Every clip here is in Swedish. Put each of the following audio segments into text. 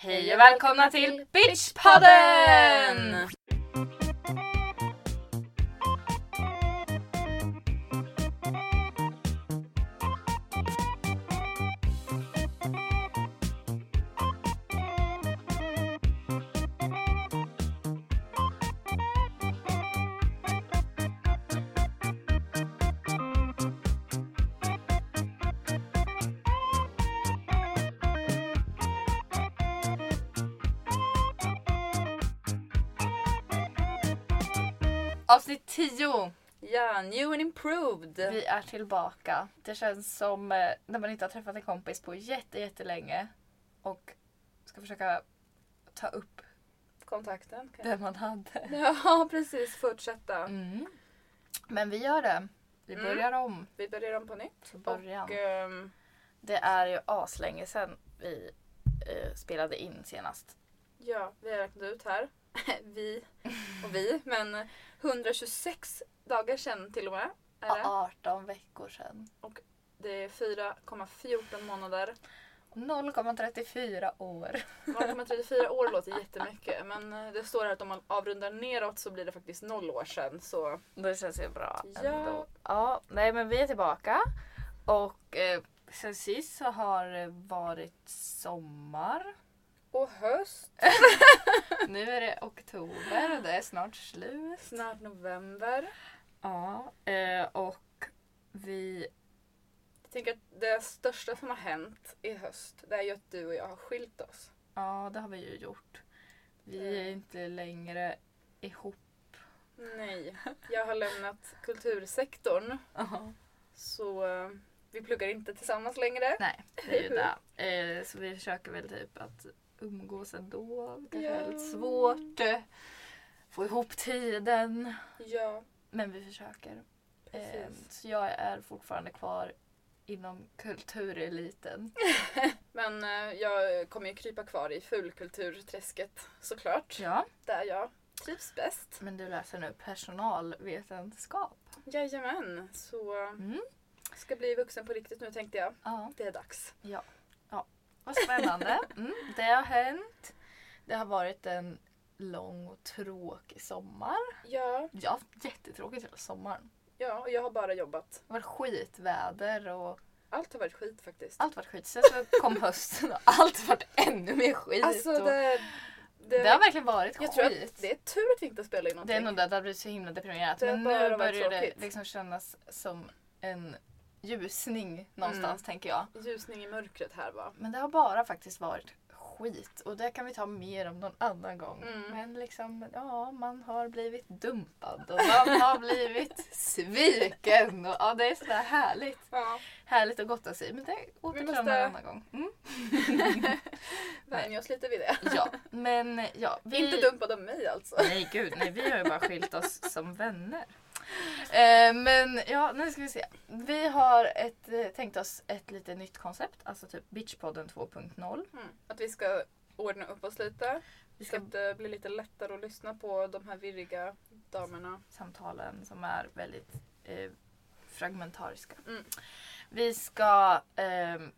Hej och välkomna till Bitchpodden! 10. Ja, new and improved. Vi är tillbaka. Det känns som eh, när man inte har träffat en kompis på jätte, jättelänge och ska försöka ta upp Kontakten. det man hade. Ja, precis. Fortsätta. Mm. Men vi gör det. Vi Mm. börjar om Vi börjar om på nytt. början. Och, ehm, Det är ju aslänge sedan vi eh, spelade in senast. ja, vi har räknat ut här. vi och vi. Men 126 dagar sedan till och med. Är det. 18 veckor sedan. det är 4,14 månader. 0,34 år. 0,34 år låter jättemycket. Men eh, det står här att om man avrundar neråt så blir det faktiskt noll år sedan. Så Det känns ju bra Ja. ändå. Ja, nej men vi är tillbaka. Och eh, sen sist så har det varit sommar. Och höst. Nu är det oktober och det är snart slut. Snart november. Ja, eh, och vi... Jag tänker att det största som har hänt i höst det är ju att du och jag har skilt oss. Ja, det har vi ju gjort. Vi är inte längre ihop. Nej, jag har lämnat kultursektorn så eh, vi pluggar inte tillsammans längre. Nej, det är ju det. Eh, så vi försöker väl typ att umgås ändå. Det kanske är Ja. lite svårt. Få ihop tiden. Ja, Men vi försöker. Eh, så jag är fortfarande kvar inom kultureliten. Men eh, jag kommer ju krypa kvar i fulkulturträsket såklart. Ja. Där jag trivs bäst. Men du läser nu personalvetenskap. Jajamän, så Mm. ska bli vuxen på riktigt nu tänkte jag. Ja, Det är dags. Vad spännande. Mm. Det har hänt. Det har varit en lång och tråkig sommar. Ja, Jag har haft jättetråkigt hela sommaren. ja, och jag har bara jobbat. Det har varit skitväder och Allt har varit skit faktiskt. allt har varit skit. Sen så kom hösten och allt har varit ännu mer skit. Alltså och det, det, det har verkligen varit jag skit. tror att det är tur att vi inte spelar in någonting. Det är nog det, det har blivit så himla deprimerat. Men nu börjar det liksom kännas som en ljusning någonstans tänker jag. Ljusning i mörkret här va. Men det har bara faktiskt varit skit och det kan vi ta mer om någon annan gång. Mm. Men liksom, ja, man har blivit dumpad och man har blivit sviken och ja, det är sådär härligt. Ja. Härligt att gotta sig men det återkommer måste- en annan gång. Mm. Vänja oss lite vid det. Ja, men ja. Vi... Inte dumpad av mig alltså. Nej gud, nej vi har ju bara skilt oss som vänner. Eh, men ja, nu ska vi se. Vi har ett, eh, tänkt oss ett lite nytt koncept, alltså typ Bitchpodden 2.0. Mm. Att vi ska ordna upp oss lite. Vi Så ska att det blir lite lättare att lyssna på de här virriga damerna. samtalen som är väldigt eh, fragmentariska. Mm. Vi ska ehm,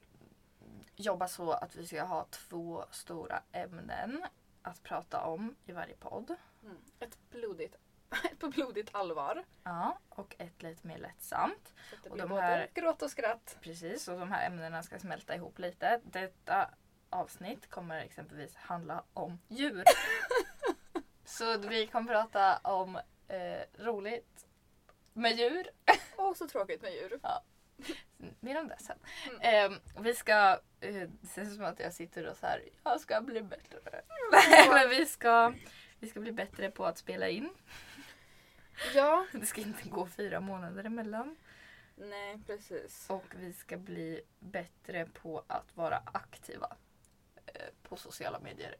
jobba så att vi ska ha två stora ämnen att prata om i varje podd. Mm. Ett blodigt, ett på blodigt allvar. Ja, och ett lite mer lättsamt. Så Och de här- gråt och skratt. Precis, och de här ämnena ska smälta ihop lite. Detta avsnitt kommer exempelvis handla om djur. så vi kommer prata om eh, roligt med djur. Och så tråkigt med djur. Mer om det sen. Mm. Eh, vi ska, eh, det känns som att jag sitter och så här, jag ska bli bättre. Nej men vi ska, vi ska bli bättre på att spela in. Ja, Det ska inte gå fyra månader emellan. nej precis. Och vi ska bli bättre på att vara aktiva eh, på sociala medier.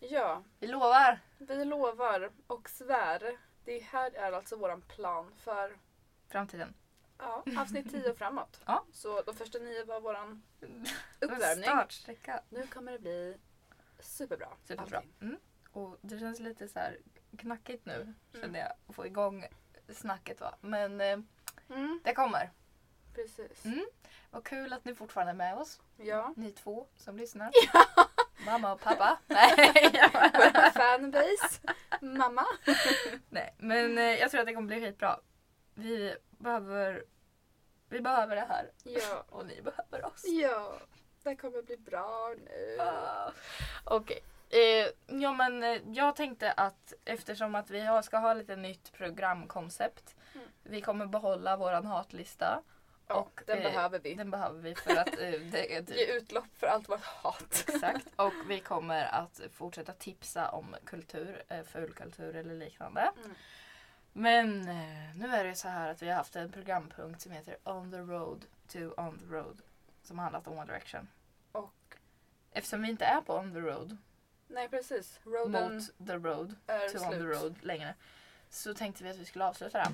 Ja, Vi lovar! vi lovar och svär. Det här är alltså våran plan för Framtiden. ja, avsnitt 10 och framåt. Ja. Så de första nio var våran uppvärmning. Startsträcka. Nu kommer det bli superbra. Superbra. Mm. Och det känns lite så här knackigt nu Mm. känner jag. Att få igång snacket va. Men eh, Mm, det kommer. precis. Mm. Vad kul att ni fortfarande är med oss. Ja. Ni två som lyssnar. Mamma mamma och pappa. Nej, jag bara- Vår fanbase. Mamma. Nej, men eh, jag tror att det kommer bli skitbra. Vi behöver, vi behöver det här Ja. och ni behöver oss. Ja. Det kommer bli bra nu. Ah, Okej. Eh, ja men eh, jag tänkte att eftersom att vi har, ska ha lite nytt programkoncept. Mm. Vi kommer behålla våran hatlista. Ja, och, den eh, behöver vi. Den behöver vi för att eh, det är Ge typ, utlopp för allt vårt hat. Exakt. Och vi kommer att fortsätta tipsa om kultur, eh, fulkultur eller liknande. Mm. Men eh, nu är det så här att vi har haft en programpunkt som heter On the road to On the road. Som handlat om One Direction. Och Eftersom vi inte är på On the road nej precis. Roaden mot the road är to On the road längre. Så tänkte vi att vi skulle avsluta den.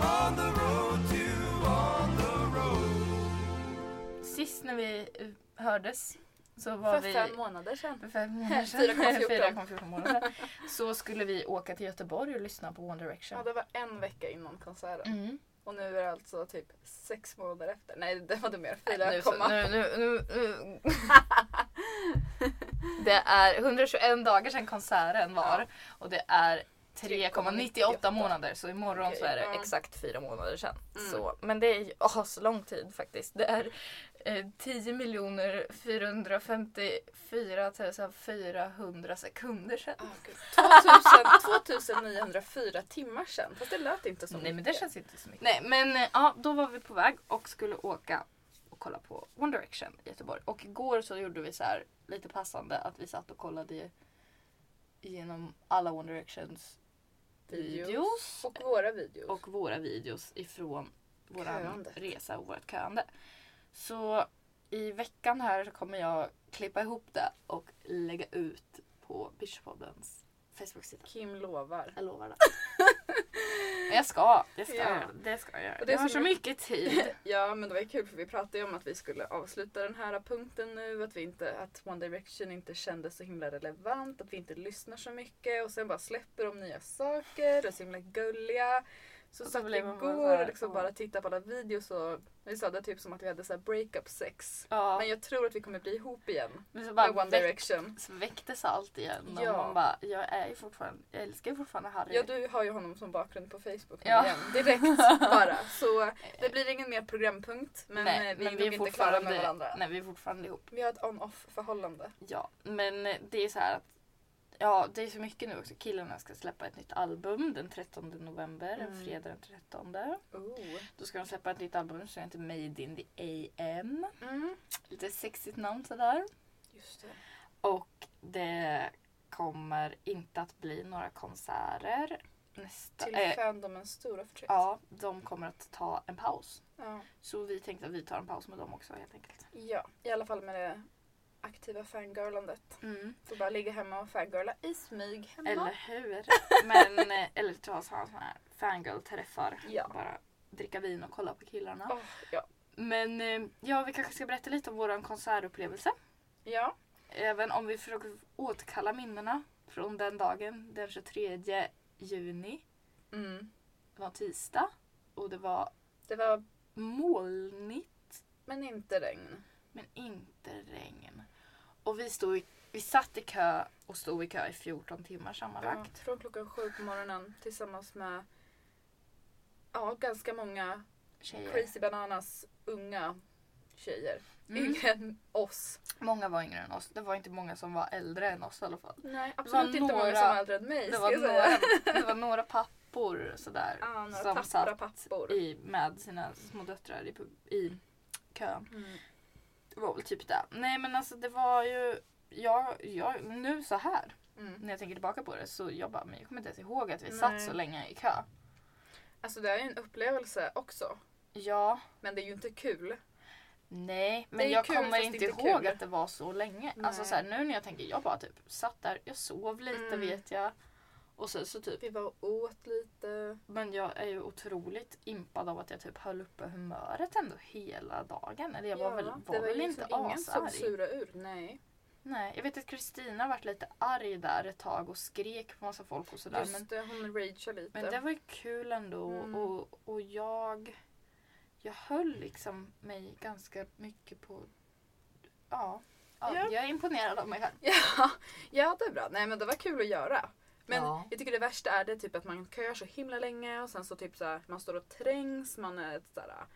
On the road to on the road. Sist när vi eh, hördes så var För vi... fem månader sedan. För fem månader sedan. 4,14. 4,14 månader sedan. Så skulle vi åka till Göteborg och lyssna på One Direction. Ja, det var en vecka innan konserten. Mm. Och nu är det alltså typ sex månader efter. Nej, det var det mer. Nej, Fyra Nu, så, komma. nu, nu, nu, nu. Det är 121 dagar sedan konserten var och det är 3,98 3,98 månader så imorgon Okej, så är det exakt fyra månader sedan. Mm. Så, men det är ju oh, så lång tid faktiskt. Det är eh, 10 miljoner 454 400 sekunder sedan. Ah. 2000, 2904 timmar sedan. Fast det lät inte så Nej men mycket. det känns inte så mycket. Nej men eh, ja, då var vi på väg och skulle åka och kolla på One Direction i Göteborg. Och igår så gjorde vi så här lite passande att vi satt och kollade igenom alla One Directions Videos. videos Och våra videos. och våra videos ifrån Köandet. resa och vårt köande. Så i veckan här så kommer jag klippa ihop det och lägga ut på Bishoppoddens Facebook-sida. Kim lovar. Jag lovar det. Jag ska. Det ska, Ja. jag, det ska jag. Och det Jag har så mycket tid. Ja men det var ju kul för vi pratade ju om att vi skulle avsluta den här punkten nu. Att, vi inte, att One Direction inte kändes så himla relevant. Att vi inte lyssnar så mycket. Och sen bara släpper de nya saker. Och är så himla gulliga. Så Och så satt vi igår och liksom bara tittade på alla videos och vi sa det typ som att vi hade så breakup sex. Ja, Men jag tror att vi kommer bli ihop igen men så med bara One väck, Direction. så väcktes allt igen. Ja. Och man bara, jag är ju fortfarande, jag älskar ju fortfarande Harry. Ja du har ju honom som bakgrund på Facebook Ja. igen. Direkt bara. Så det blir ingen mer programpunkt. Men nej, eh, vi men är nog inte klara med varandra. nej, vi är fortfarande ihop. Vi har ett on-off förhållande. Ja, men eh, det är så här att Ja, det är så mycket nu också. Killarna ska släppa ett nytt album den 13 november, en Mm. fredag den 13. Oh. Då ska de släppa ett nytt album som heter Made in the AM. Mm. Lite sexigt namn sådär. Just det. Och det kommer inte att bli några konserter nästa... Till eh, fandomens stora förtret. ja, de kommer att ta en paus. Ja. Så vi tänkte att vi tar en paus med dem också helt enkelt. ja, i alla fall med det aktiva fangirlandet. Mm. Får bara ligga hemma och fangirla i smyg hemma. Eller hur? Men, eh, eller ta sådana här fangirl-träffar. Ja. Bara dricka vin och kolla på killarna. Åh, ja. Men eh, ja, vi kanske ska berätta lite om vår konsertupplevelse. ja. Även om vi försöker återkalla minnena från den dagen, den 23 juni. Mm. Det var tisdag och det var Det var, molnigt men inte regn. Men inte regn. Och vi, stod i, vi satt i kö och stod i kö i 14 timmar Ja, sammanlagt. från klockan sju på morgonen tillsammans med ja, ganska många Tjejer. Crazy Bananas unga tjejer. Mm. Yngre än oss. Många var yngre än oss. Det var inte många som var äldre än oss i alla fall. Nej, var absolut inte många några- som är äldre än mig. Det var, några, det var några pappor sådär. Ja, några som satt pappor. i, med sina små döttrar i, i kön. Mm. Var väl typ det. Nej men alltså det var ju... Jag, jag, nu så här Mm. när jag tänker tillbaka på det så jag bara, men jag kommer inte ens ihåg att vi Nej. satt så länge i kö. Alltså det är ju en upplevelse också. Ja, Men det är ju inte kul. nej, men jag kul, kommer inte ihåg kul. att det var så länge. Alltså Nej. så här, nu när jag tänker, jag bara typ satt där, jag sov lite Mm. vet jag. Och så, så typ, Vi var och åt lite. men jag är ju otroligt impad av att jag typ höll uppe humöret ändå hela dagen. Eller jag var väl, var det var väl ju inte liksom ingen som surade ur. Nej. Nej, jag vet att Kristina varit lite arg där ett tag och skrek på massa folk och sådär. Just Men, det, hon rageade lite. men det var ju kul ändå Mm. och, och jag, jag höll liksom mig ganska mycket på, ja, Ja, Ja. Jag är imponerad av mig själv. Ja, ja, det är bra. Nej men det var kul att göra. Men Ja. jag tycker det värsta är det typ att man köar så himla länge och sen så typ så här, man står och trängs, man är så här,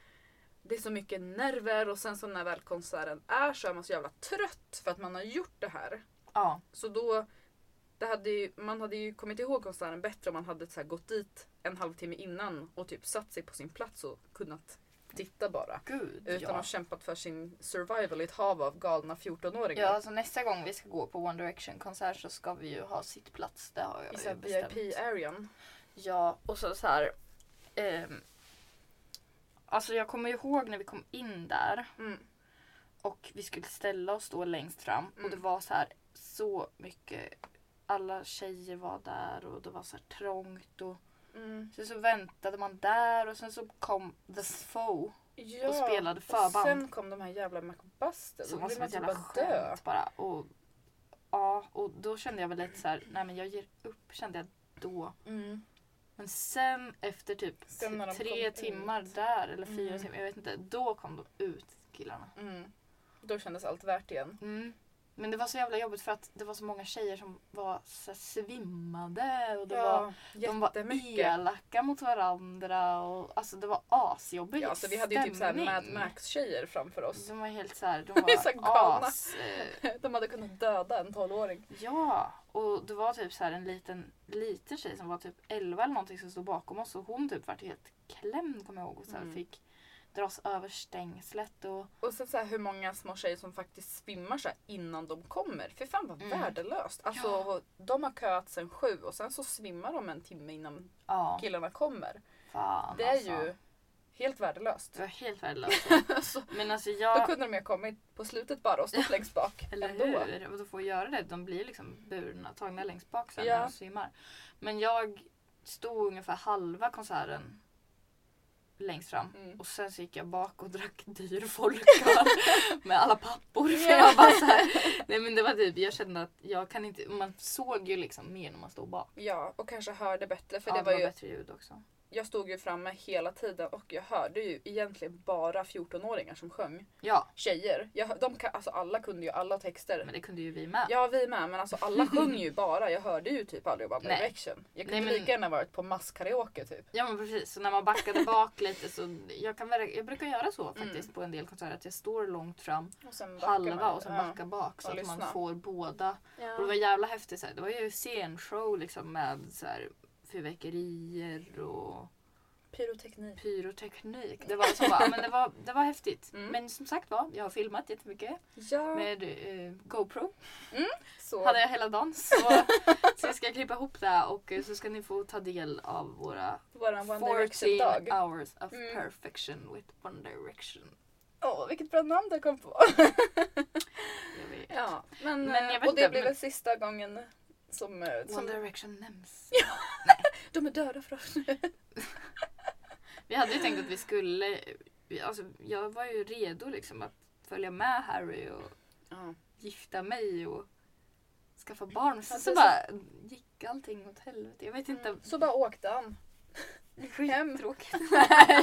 det är så mycket nerver och sen så när väl konserten är så är man så jävla trött för att man har gjort det här. Ja. Så då, det hade ju, man hade ju kommit ihåg konserten bättre om man hade så gått dit en halvtimme innan och typ satt sig på sin plats och kunnat titta bara. Gud Utan ja. att ha kämpat för sin survival i ett hav av galna 14-åringar. Ja, alltså nästa gång vi ska gå på One Direction konsert så ska vi ju ha sittplats. Det har jag I ju bestämt. VIP-arean. Ja, och så så här. ehm, alltså jag kommer ihåg när vi kom in där Mm. och vi skulle ställa oss då längst fram och Mm. det var så här så mycket. Alla tjejer var där och det var så här trångt och Mm. sen så väntade man där och sen så kom The Foe Ja, och spelade och förband. sen kom de här jävla Macbusters. som var som ett typ jävla bara dö. bara. Och, ja, och då kände jag väl lite så här, nej men jag ger upp kände jag då. Mm. Men sen efter typ Sen tre timmar ut. där eller fyra Mm. timmar, jag vet inte. Då kom de ut killarna. Mm. Då kändes allt värt igen. Mm. Men det var så jävla jobbigt för att det var så många tjejer som var så här svimmade och det var, de var elaka mot varandra och alltså det var asjobbig Ja, alltså vi hade ju typ såhär Mad. Max-tjejer framför oss. De var helt såhär, de är så var galna. as... Eh, De hade kunnat döda en 12-åring. ja, och det var typ så här en liten, liten tjej som var typ 11 eller någonting som stod bakom oss och hon typ vart helt klämd kommer jag ihåg och så här, Mm. fick dras över stängslet och Och sen så här, hur många små tjejer som faktiskt svimmar så innan de kommer. För fan vad Mm. värdelöst. Alltså de har köat sen sju och sen så svimmar de en timme innan ja, killarna kommer. fan Det är alltså. ju helt värdelöst. Det var helt värdelöst. Alltså, Men alltså Då jag... kunde de ju ha kommit på slutet bara och stått längst bak. Eller ändå. hur? Och då får göra det. De blir liksom burna, tagna längst bak sen Ja. när de svimmar. Men jag stod ungefär halva konserten längst fram. Mm. Och sen så gick jag bak och drack dyr folköl med alla pappor. För Ja. jag, bara så här, nej men det var typ, jag kände att jag kan inte, man såg ju liksom mer när man stod bak. Ja, och kanske hörde bättre. För ja, det var ju, bättre ljud också. Jag stod ju framme hela tiden och jag hörde ju egentligen bara 14-åringar som sjöng. Ja, Tjejer. Jag, de alltså alla kunde ju alla texter. men det kunde ju vi med. Ja vi med men alltså alla sjöng ju bara. Jag hörde ju typ aldrig One. Direction. Jag kunde Nej, men- lika gärna varit på masskaraoke typ. Ja men precis, så när man backade bak lite så jag, kan jag brukar göra så Mm. faktiskt på en del konserter att jag står långt fram Och backar halva man. och sen Ja. backa bak så Och att man lyssna. får båda. Ja. Och det var jävla häftigt. Så här. Det var ju scenshow liksom med så här, fyrverkerier och Pyroteknik. pyroteknik. Det var, bara, men det var, det var häftigt. Mm. Men som sagt var, jag har filmat jättemycket Ja, med eh, GoPro. så. Hade jag hela dagen. Så, så jag ska klippa ihop det och eh, så ska ni få ta del av våra Våran One 14 Direction-dag. hours of Mm. perfection with One Direction. Åh, vilket bra namn du kom på. Jag vet. ja, men, Men jag vet och det inte, blir men- väl sista gången som, eh, som One Direction nämns. de är döda för oss. Vi hade ju tänkt att vi skulle, alltså jag var ju redo liksom att följa med Harry och Ja. gifta mig och skaffa barn. Ja, Så, så bara gick allting åt helvete. Jag vet inte. Mm. Så bara åkte han. hem.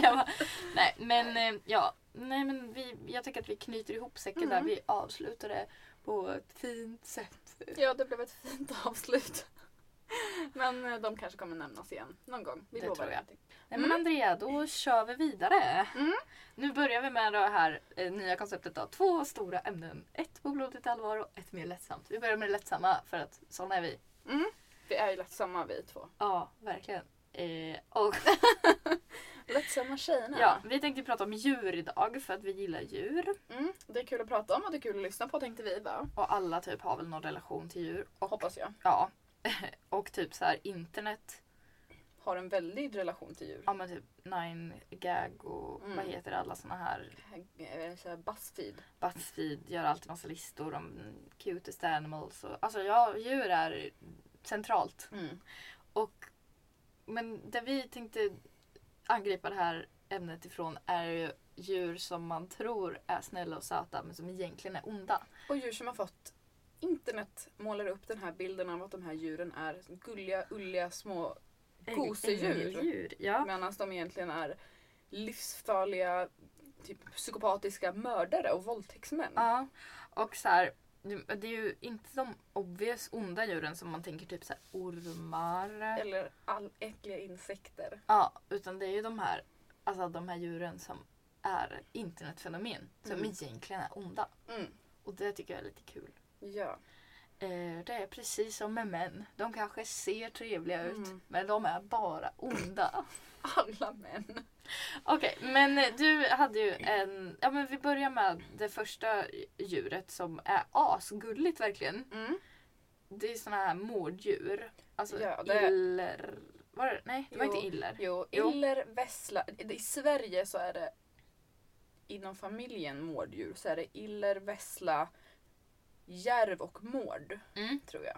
Bara, nej men eh, ja, nej men vi, jag tycker att vi knyter ihop säcken Mm. där. Vi avslutar det på ett fint sätt. Ja, det blev ett fint avslut. Men eh, de kanske kommer nämnas igen någon gång. Vi Det lovar tror jag. Nej men Andrea, då kör vi vidare. Mm. Nu börjar vi med det här eh, nya konceptet då. Två stora ämnen. Ett på blodigt allvar och ett mer lättsamt. Vi börjar med det lättsamma för att sådana är vi. Vi är ju lättsamma vi två. Ja, verkligen. Eh, och Lättsamma tjejerna. ja, vi tänkte prata om djur idag för att vi gillar djur. Mm, det är kul att prata om och det är kul att lyssna på tänkte vi va? Och alla typ har väl någon relation till djur. Och, Hoppas jag. ja. och typ så här internet. Har en väldig relation till djur. Ja men typ 9gag och Mm. vad heter alla såna här Eh, Så här Buzzfeed. Buzzfeed gör alltid massa listor om cutest animals. Och, alltså ja, djur är centralt. Mm. Och, men det vi tänkte angripa det här ämnet ifrån är ju djur som man tror är snälla och söta men som egentligen är onda. Och djur som har fått internet målar upp den här bilden av att de här djuren är gulliga, ulliga små gosedjur. Ja. Medan de egentligen är livsfarliga, typ psykopatiska mördare och våldtäktsmän. ja. Och så här, det det är ju inte de obvious onda djuren som man tänker typ så här ormar. Eller all äckliga insekter. Ja, utan det är ju de här, alltså de här djuren som är internetfenomen. Som Mm. egentligen är onda. Mm. Och det tycker jag är lite kul. Ja. Eh, det är precis som med män. De kanske ser trevliga ut, Mm. men de är bara onda. Alla män. Okej, men eh, du hade ju en... Ja, men vi börjar med det första djuret som är asgulligt verkligen. Mm. Det är såna här mårddjur. Alltså Ja, det- iller... Var det? Nej, det var Jo. inte iller. Jo, iller, vessla. I Sverige så är det inom familjen mårddjur så är det iller, vessla, järv och mård Mm. tror jag.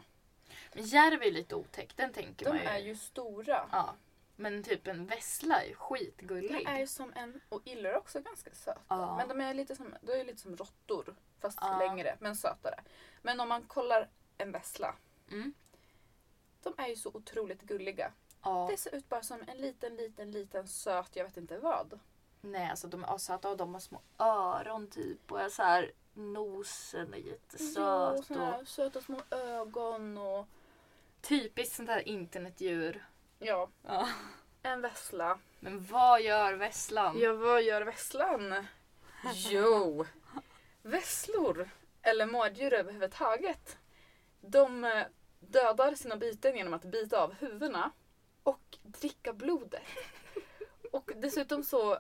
Men järv är lite otäck, den tänker De man ju. är ju stora. Ja. Men typ en vessla är ju skitgullig. är ju som en, och iller är också ganska söta. Ja. Men de är lite som, de är lite som råttor. Fast Ja. längre, men sötare. Men om man kollar en vessla. Mm. De är ju så otroligt gulliga. Ja. Det ser ut bara som en liten, liten, liten söt, jag vet inte vad. Nej, alltså de är assöta och de har små öron typ. Och är så här, nosen är jättesöt. Såna och här söta små ögon och typiskt sånt där internetdjur. Ja, Ja. en vessla. Men vad gör vesslan? Ja, vad gör vesslan? Jo, vesslor, eller mårddjur överhuvudtaget, de eh, dödar sina byten genom att bita av huvudena och dricka blodet. Och dessutom så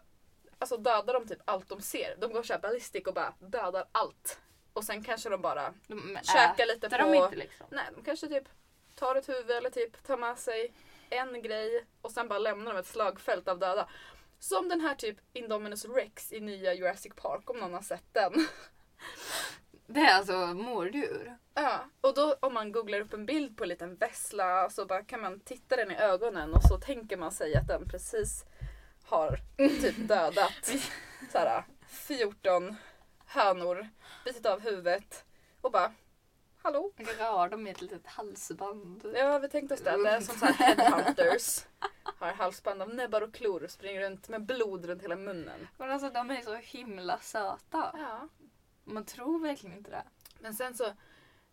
alltså dödar de typ allt de ser. De går såhär ballistic och bara dödar allt. Och sen kanske de bara De käkar lite på... de inte liksom? Nej, de kanske typ tar ett huvud eller typ tar med sig en grej och sen bara lämnar de ett slagfält av döda. Som den här typ Indominus Rex i nya Jurassic Park om någon har sett den. Det är alltså mårddjur? Ja, och då om man googlar upp en bild på en liten vessla så bara kan man titta den i ögonen och så tänker man sig att den precis har typ dödat såhär 14 hönor, bitit av huvudet och bara Hallå? Man kanske har dem i ett litet halsband. Ja, vi tänkte oss det. Det är som så här headhunters. Har halsband av näbbar och klor och springer runt med blod runt hela munnen. Men alltså de är så himla söta. Ja. Man tror verkligen inte det. Men sen så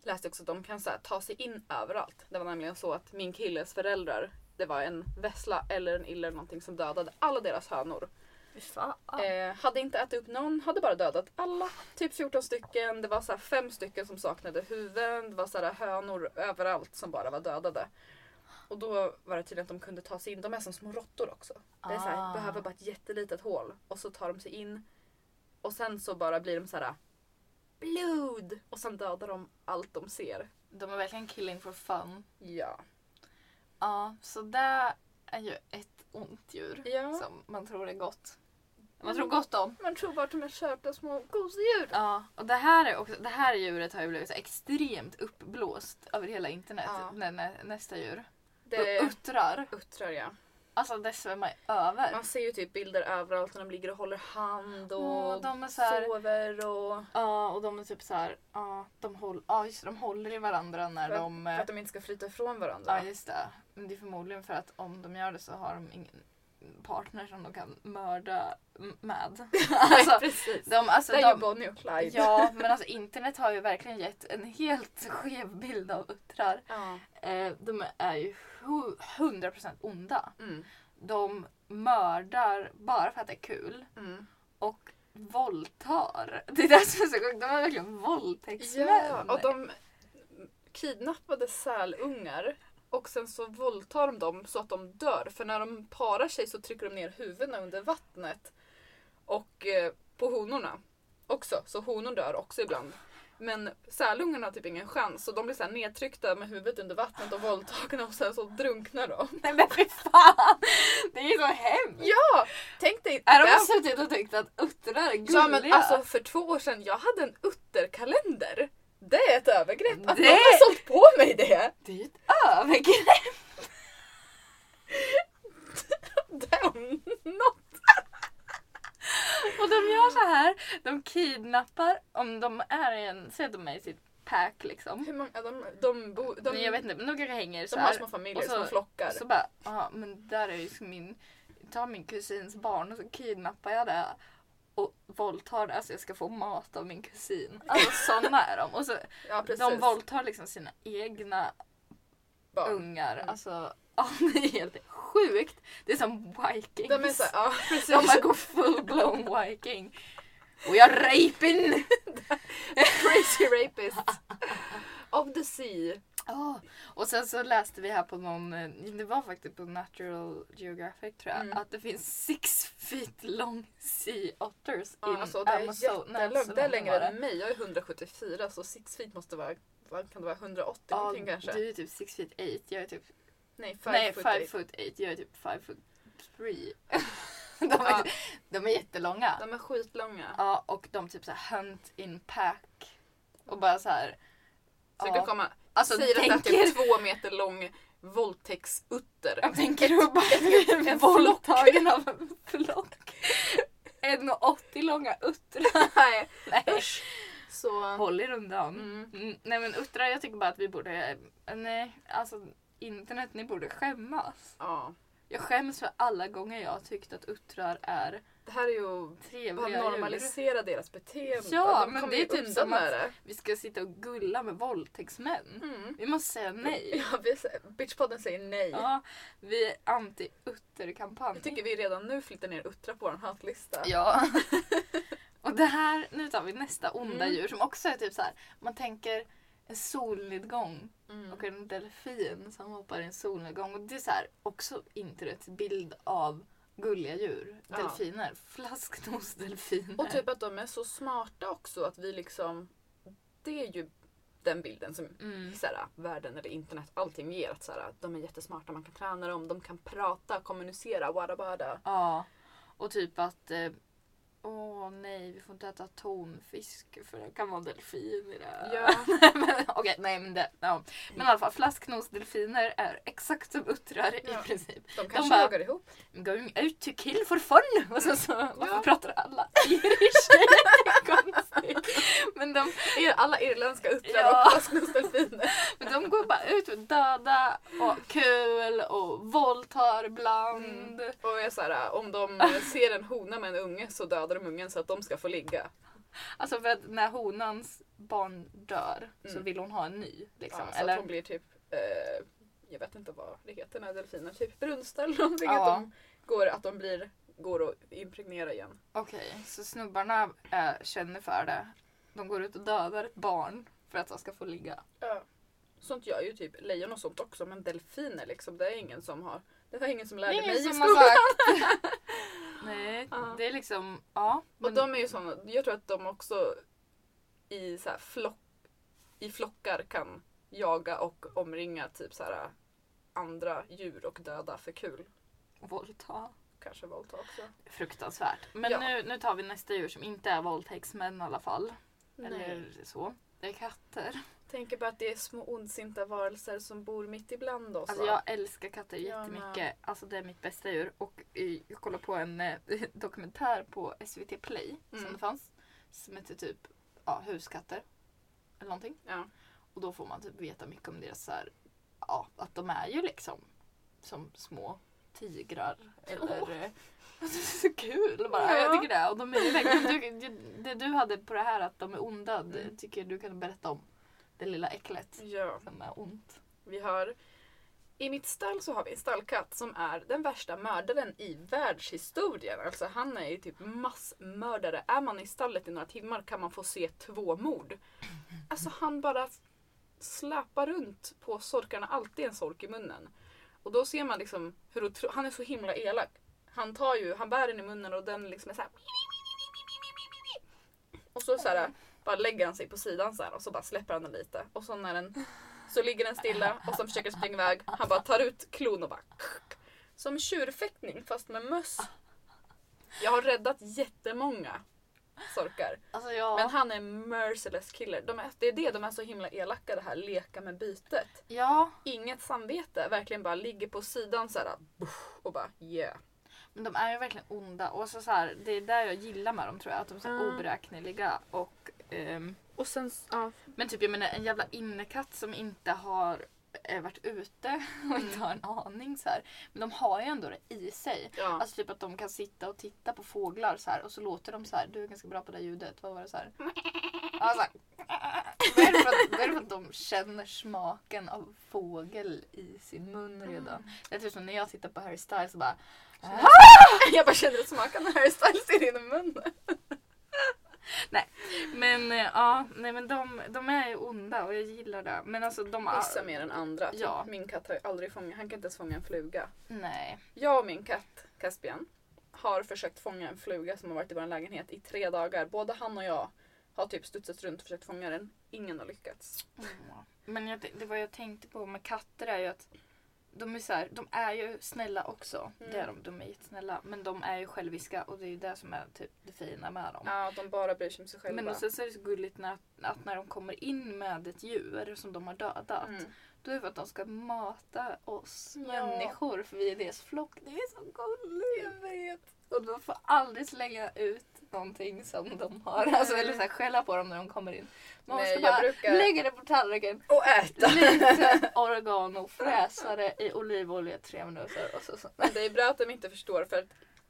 läste jag också att de kan så här, ta sig in överallt. Det var nämligen så att min killes föräldrar, det var en vessla eller en iller någonting som dödade alla deras hönor. Eh, hade inte ätit upp någon, hade bara dödat alla. Typ 14 stycken. Det var så fem stycken som saknade huvuden. Det var så hönor överallt som bara var dödade. Och då var det tydligen att de kunde ta sig in. De är som små råttor också. Det är så här, Ah. behöver bara ett jättelitet hål. Och så tar de sig in. Och sen så bara blir de så här blod. Och sen dödar de allt de ser. De är verkligen killing for fun. Ja. Ja, så det är ju ett ont djur Ja. som man tror är gott. Man tror gott om. Man tror bara att de är söta små gosedjur. Ja, och det här, är också, det här djuret har ju blivit så extremt uppblåst över hela internet. Ja. Nä, nä, nästa djur. Det uttrar. uttrar ja. Alltså det svämmar över. Man ser ju typ bilder överallt när de ligger och håller hand och Åh, de är så här- sover och... Ja, och de är typ så här, ja, de, håll, ja, just, de håller i varandra när För, de... för eh, att de inte ska flyta ifrån varandra. Ja, just det. Men det är förmodligen för att om de gör det så har de ingen partner som de kan mörda med. alltså, precis. de, alltså, det är ju de, Bonnie och Clyde. Ja, men alltså internet har ju verkligen gett en helt skev bild av uttrar. Ja. Eh, de är ju 100% onda. Mm. De mördar bara för att det är kul. Mm. Och våldtar. Det är det som är så sjukt. De är verkligen våldtäktsmän. Ja, och de kidnappade sälungar och sen så våldtar de dem så att de dör. För när de parar sig så trycker de ner huvudena under vattnet. Och eh, på honorna också, så honor dör också ibland. Men sälungarna har typ ingen chans så de blir så här nedtryckta med huvudet under vattnet och våldtagna och sen så drunknar de. Nej men fy fan! Det är ju så hemskt! Ja! Tänk dig Är de suttit och tyckt att uttrar är gulliga? Ja men alltså för två år sedan, jag hade en utterkalender. Det är ett övergrepp. Att Det- någon har sålt på mig det. Det är ju ett övergrepp! Det om något. Och de gör så här. De kidnappar, om de är i en, säg att de är i sitt pack liksom. Hur många, de, de, bo, de, jag vet inte, men kanske hänger så de har små familjer, så- små flockar. Så bara, ja men där är ju min, ta min kusins barn och så kidnappar jag det. och våldtar det så jag ska få mat av min kusin. Alltså sådana är de. Och så, Ja de våldtar liksom sina egna Barn. ungar. Mm. Alltså, ja, det är helt sjukt. Det är som vikings. De är såhär, ja precis. De bara går full blown viking. We are raping! Crazy rapists. of the sea. Ja, Och sen så läste vi här på någon, eh, det var faktiskt på Natural Geographic tror jag, Mm. att det finns six feet long sea otters Ja, in alltså, det är Amazon. Jättelångt. så Det är längre än mig. Jag är 174 så six feet måste vara, vad kan det vara, 180 Ja, någonting kanske? du är typ six feet eight, jag är typ, Nej, five nej foot five eight. foot eight, jag är typ five foot three. de, är, Ja. de är jättelånga. De är skitlånga. Ja, och de typ så här hunt in pack. Och bara så här. Så ja. kan komma, Alltså säg att det är typ två meter lång våldtäktsutter. jag tänker du bara bli en våldtagen av en flock. 1,80 långa uttrar. Nej, Nej, usch. Så... håll er undan. Mm. Mm, nej men uttrar, jag tycker bara att vi borde, nej alltså internet, ni borde skämmas. Ja. Jag skäms för alla gånger jag har tyckt att uttrar är Det här är ju att trevliga djur. normalisera deras beteende. Ja, De men det är typ som att- det. Vi ska sitta och gulla med våldtäktsmän. Mm. Vi måste säga nej. Ja, vi, bitchpodden säger nej. Ja, vi är anti-utterkampanj. Jag tycker vi redan nu flyttar ner Uttra på vår hatlista. Ja. och det här, nu tar vi nästa onda Mm. djur som också är typ så här. man tänker en solnedgång Mm. och en delfin som hoppar i en solnedgång. Och det är så här, också internets bild av gulliga djur. Ja. Delfiner. Flasknosdelfiner. Och typ att de är så smarta också att vi liksom... Det är ju den bilden som Mm. så här, världen eller internet, allting ger. Att så här, de är jättesmarta, man kan träna dem, de kan prata, kommunicera, wada wada. Ja. Och typ att eh, Åh nej, vi får inte äta tonfisk för det kan vara delfin i det. Ja. Men, Okej, nej men det. Ja. Men i alla fall, flasknosdelfiner är exakt som uttrar Ja. i princip. De kanske bara- jagar ihop. Going out to kill for fun! Och så, så, varför Ja. pratar alla irish? Konstigt. Men de, Alla irländska uttrar Ja. och flasknosdelfiner. men de går bara ut och döda och kul och våldtar ibland. Mm. Och är så här, om de ser en hona med en unge så dödar de ungen så att de ska få ligga. Alltså för att när honans barn dör så Mm. vill hon ha en ny. Liksom. Ja, så Eller, att hon blir typ, eh, jag vet inte vad det heter när delfiner, typ brunsta eller någonting. Ja. Att de går, att de blir, går att impregnera igen. Okej, så snubbarna eh, känner för det. De går ut och dödar ett barn för att de ska få ligga. Ja. Sånt gör ju typ lejon och sånt också men delfiner liksom, det är ingen som har det var ingen som lärde är ingen mig i som skolan. har sagt. Nej, Ja. det är liksom, ja. Och men- de är ju såna, jag tror att de också i, så här flock, i flockar kan jaga och omringa typ så här andra djur och döda för kul. Våldta. Kanske våldta också. Fruktansvärt. Men Ja. nu, nu tar vi nästa djur som inte är våldtäktsmän i alla fall. Nej. Eller så. Det är katter. Tänker bara att det är små ondsinta varelser som bor mitt ibland oss. Alltså jag älskar katter jättemycket. Alltså det är mitt bästa djur. Och eh, jag kollade på en eh, dokumentär på SVT Play som Mm. det fanns. Som heter typ ja, huskatter. Eller någonting. Ja. Och då får man typ veta mycket om deras så här, ja, att de är ju liksom som små tigrar. Eller eh, det är så kul bara. Ja. Jag tycker det. Och de är verkligen, du, det du hade på det här att de är onda, det Mm. tycker jag du kan berätta om. Det lilla äcklet ja. som är ont. Vi har i mitt stall så har vi en stallkatt som är den värsta mördaren i världshistorien. Alltså han är ju typ massmördare. Är man i stallet i några timmar kan man få se två mord. Alltså han bara släpar runt på sorkarna, alltid en sork i munnen. Och då ser man liksom hur otro- han är så himla elak. Han tar ju, han bär den i munnen och den liksom är så här. Och så, så här, bara lägger han sig på sidan så här och så bara släpper han den lite. Och så när den så ligger den stilla och så försöker springa iväg. Han bara tar ut klon och bara Som tjurfäktning fast med möss. Jag har räddat jättemånga sorkar. Alltså jag, Men han är merciless killer. De är, det är det de är så himla elaka det här leka med bytet. ja, Inget samvete, verkligen bara ligger på sidan så här och bara yeah. men de är ju verkligen onda. Och så, så här, det är där jag gillar med dem tror jag. Att de är så Mm. oberäkneliga. Och, ehm, Och sen, ja. men typ jag menar en jävla innekatt som inte har varit ute och inte har en aning så här. Men de har ju ändå det i sig. Ja. Alltså typ att de kan sitta och titta på fåglar så här och så låter de så här. Du är ganska bra på det ljudet. Vad var det så här? Ja, så här. Då är det för att, då är det för att de känner smaken av fågel i sin mun redan. Det är typ som när jag tittar på Harry Styles och bara jag bara känner smaken av Harry Styles i din mun. Men eh, ja, nej men de, de är ju onda och jag gillar det. Men alltså de Vissa mer än andra. Typ Ja. Min katt har ju aldrig fångat, han kan inte ens fånga en fluga. Nej. Jag och min katt Caspian har försökt fånga en fluga som har varit i vår lägenhet i tre dagar. Både han och jag har typ studsat runt och försökt fånga den. Ingen har lyckats. Mm. Men jag, det var jag tänkte på med katter är ju att de är, så här, de är ju snälla också. Mm. Det är de, de är jättesnälla. Men de är ju själviska och det är ju det som är typ det fina med dem. Ja, de bara bryr sig om sig själva. Men och sen så är det så gulligt när, att när de kommer in med ett djur som de har dödat. Mm. Då är det för att de ska mata oss Ja. människor för vi är deras flock. Det är så gulligt. Jag vet. Och de får aldrig slänga ut någonting som de har. Alltså, eller så här, skälla på dem när de kommer in. Man Nej, måste jag bara brukar- lägga det på tallriken. Och äta! Lite oregano, fräsa det i olivolja tre minuter. Och så, så. Det är bra att de inte förstår för att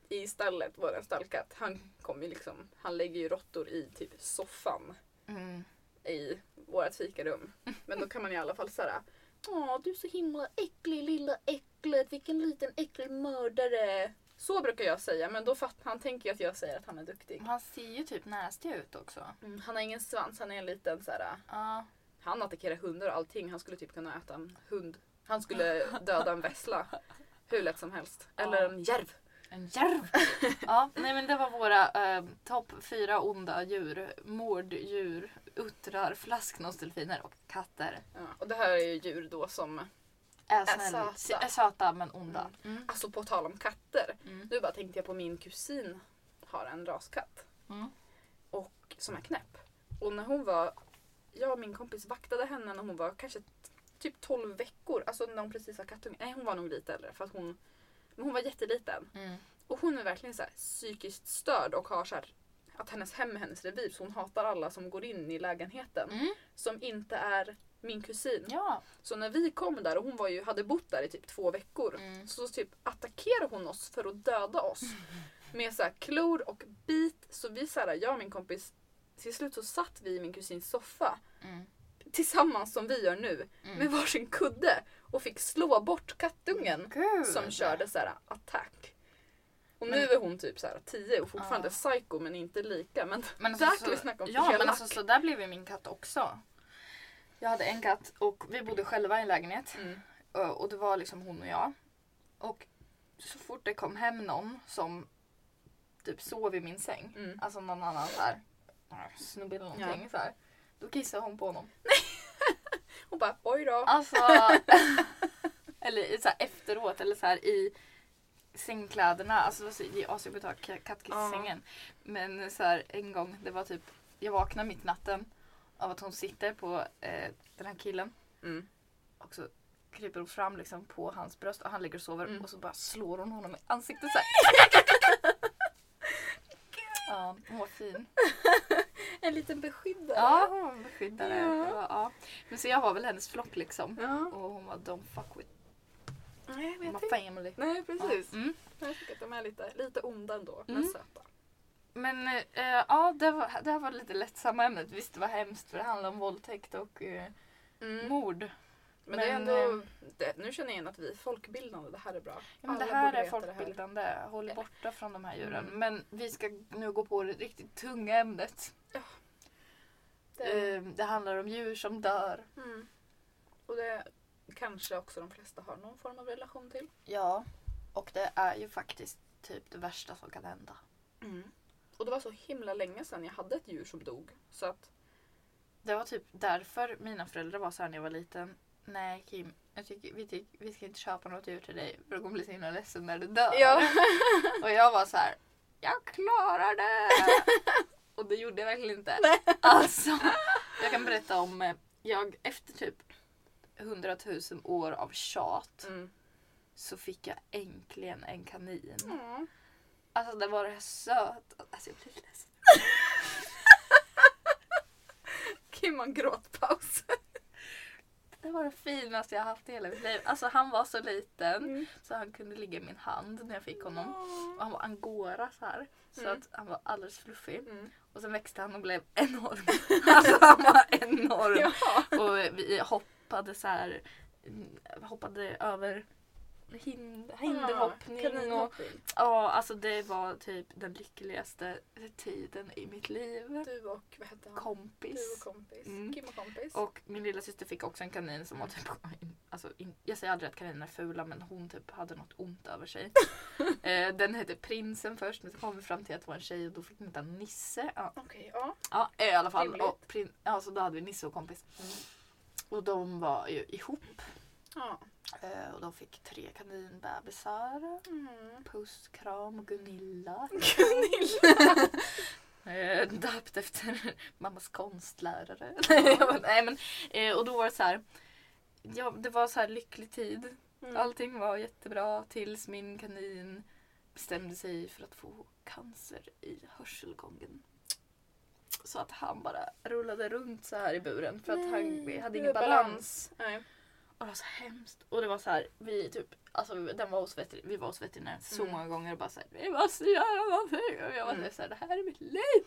i stallet, vår stallkatt, han kommer ju liksom, han lägger ju råttor i typ soffan Mm. i vårt fikarum. Men då kan man i alla fall säga Åh, du är så himla äcklig lilla äcklet, vilken liten äcklig mördare. Så brukar jag säga, men då fattar han tänker ju att jag säger att han är duktig. Han ser ju typ nasty ut också. Mm, han har ingen svans, han är en liten så här. Ja. Han attackerar hundar och allting. Han skulle typ kunna äta en hund. Han skulle döda en vessla. Hur lätt som helst. Eller en järv. En järv! ja, nej men det var våra eh, topp fyra onda djur. Morddjur, uttrar, flasknosdelfiner och katter. Ja, och det här är ju djur då som, Är, snäll, söta. är söta men onda. Mm. alltså på tal om katter. Mm. Nu bara tänkte jag på min kusin har en raskatt. Mm. Och som är knäpp. Och när hon var, jag och min kompis vaktade henne när hon var kanske typ 12 veckor. Alltså när hon precis var kattunge. Nej hon var nog lite äldre för att hon, men hon var jätteliten. Mm. Och hon är verkligen så här psykiskt störd och har så här att hennes hem är hennes revir så hon hatar alla som går in i lägenheten. Mm. Som inte är min kusin. Ja. Så när vi kom där och hon var ju, hade bott där i typ två veckor. Mm. Så typ attackerade hon oss för att döda oss. Med så här klor och bit. Så vi så här, jag och min kompis, till slut så satt vi i min kusins soffa. Mm. Tillsammans som vi gör nu. Mm. Med varsin kudde. Och fick slå bort kattungen. Gud. Som körde så här attack. Och Men- nu är hon typ så här 10 och fortfarande Ja. psycho men inte lika. Men, Men där alltså, kan vi snacka om Ja men alltså så där blev ju min katt också. Jag hade en katt och vi bodde själva i en lägenhet. Mm. Ö, Och det var liksom hon och jag. Och så fort det kom hem någon som typ sov i min säng. Mm. Alltså någon annan så här, äh, snubbe eller någonting så här. Då kissade hon på honom. Hon bara oj då. Alltså. eller så här, efteråt eller så här i sängkläderna. Alltså det är asjobbigt att ha ka- kattkiss i Ja. sängen. Men så här en gång, det var typ, jag vaknade mitt i natten av att hon sitter på eh, den här killen. Mm. Och så kryper hon fram liksom på hans bröst och han ligger och sover Mm. och så bara slår hon honom i ansiktet så här. Ja, hon var fin. En liten beskyddare. Ja, hon var en beskyddare. Ja. Var, ja. Men så jag var väl hennes flock liksom. Ja. Och hon var don't fuck with Nej, men my family. Nej precis. Ja. Mm. Jag tycker att de är lite, lite onda ändå, Mm. men söta. Men eh, ja, det, var, det här var lite lättsamma ämnet. Visst det var hemskt för det handlar om våldtäkt och eh, mord. Mm. Men, det är Men, ändå, eh, det, nu känner jag igen att vi är folkvälbildande, det här är bra. Ja, men det här är det här. folkbildande. Håll borta från de här djuren. Mm. Men vi ska nu gå på det riktigt tunga ämnet. Det, Eh, det handlar om djur som dör. mm. Och det kanske också de flesta har någon form av relation till. Ja, och det är ju faktiskt typ det värsta som kan hända. Och det var så himla länge sedan jag hade ett djur som dog. Så att, Det var typ därför mina föräldrar var så här när jag var liten. Nej Kim, jag tycker, vi, tycker, vi ska inte köpa något djur till dig för du kommer bli så himla ledsen när du dör. ja. Och jag var så här, jag klarar det! Och det gjorde jag verkligen inte. Alltså, jag kan berätta om, eh, jag efter typ 100 000 år av tjat Mm. så fick jag äntligen en kanin. Mm. Alltså det var det söt. Alltså jag blev ledsen. Kim har en gråtpaus. Det var det finaste jag haft i hela mitt liv. Alltså han var så liten Mm. så han kunde ligga i min hand när jag fick honom. Och han var angora så här. Så Mm. att han var alldeles fluffig. Mm. Och sen växte han och blev enorm. Alltså han var enorm. Ja. Och vi hoppade så här. mm, Hoppade över hind, hinderhoppning. och, Kaninhoppning. ja, alltså det var typ den lyckligaste tiden i mitt liv. Du och, vad hette han? Kompis. Du och kompis. Mm. Kim och kompis. Och min lilla syster fick också en kanin som var typ, alltså, in, jag säger aldrig att kaniner är fula men hon typ hade något ont över sig. eh, den hette Prinsen först men så kom vi fram till att det var en tjej och då fick den heta Nisse. Ja, Okej, ja. ja i alla fall. Rimligt. Och prin, ja, så då hade vi Nisse och kompis. Och de var ju ihop. Ja. Eh, och de fick tre kaninbebisar. Mm. Puss, kram och Gunilla. Gunilla. Eh, döpt efter mammas konstlärare. Nej, men, eh, och då var det så här. Ja, det var så här lycklig tid. Mm. Allting var jättebra tills min kanin bestämde sig för att få cancer i hörselgången. Så att han bara rullade runt så här i buren för att han Nej, hade det ingen var balans. Det var så hemskt. Och det var så här, vi typ, alltså den var hos veter, vi var hos veterinären så Mm. många gånger och bara såhär, vi måste göra någonting. Och jag var Mm. så här, det här är mitt liv.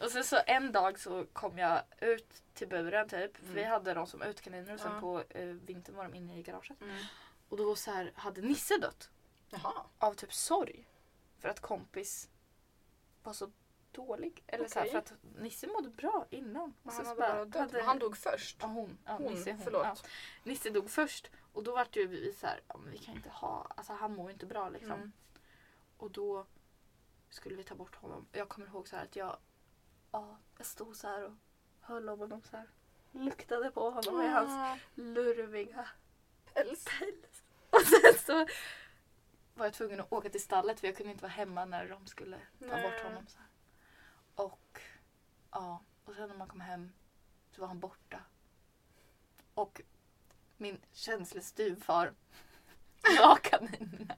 och sen så en dag så kom jag ut till buren typ. För Mm. vi hade dem som utkaniner och sen Ja. på eh, vintern var de inne i garaget. Mm. Och då så här, hade Nisse dött. Jaha. Av typ sorg. För att kompis var så dålig. Eller så här, för att Nisse mådde bra innan. Men han hade bara- dött. hade- han dog först. Ja, hon. Ja, Hon, Nisse, hon. förlåt. Ja. Nisse dog först och då vart ju vi så här, vi kan inte ha, alltså han mår inte bra liksom. Mm. Och då skulle vi ta bort honom. Jag kommer ihåg så här att jag, ja, jag stod så här och höll om honom så här. Luktade på honom med hans Ah, lurviga päls. päls. Och sen så var jag tvungen att åka till stallet för jag kunde inte vara hemma när de skulle ta Nej. bort honom. Så här. Och ja, och sen när man kom hem så var han borta. Och min känsliga styvfar la kaninerna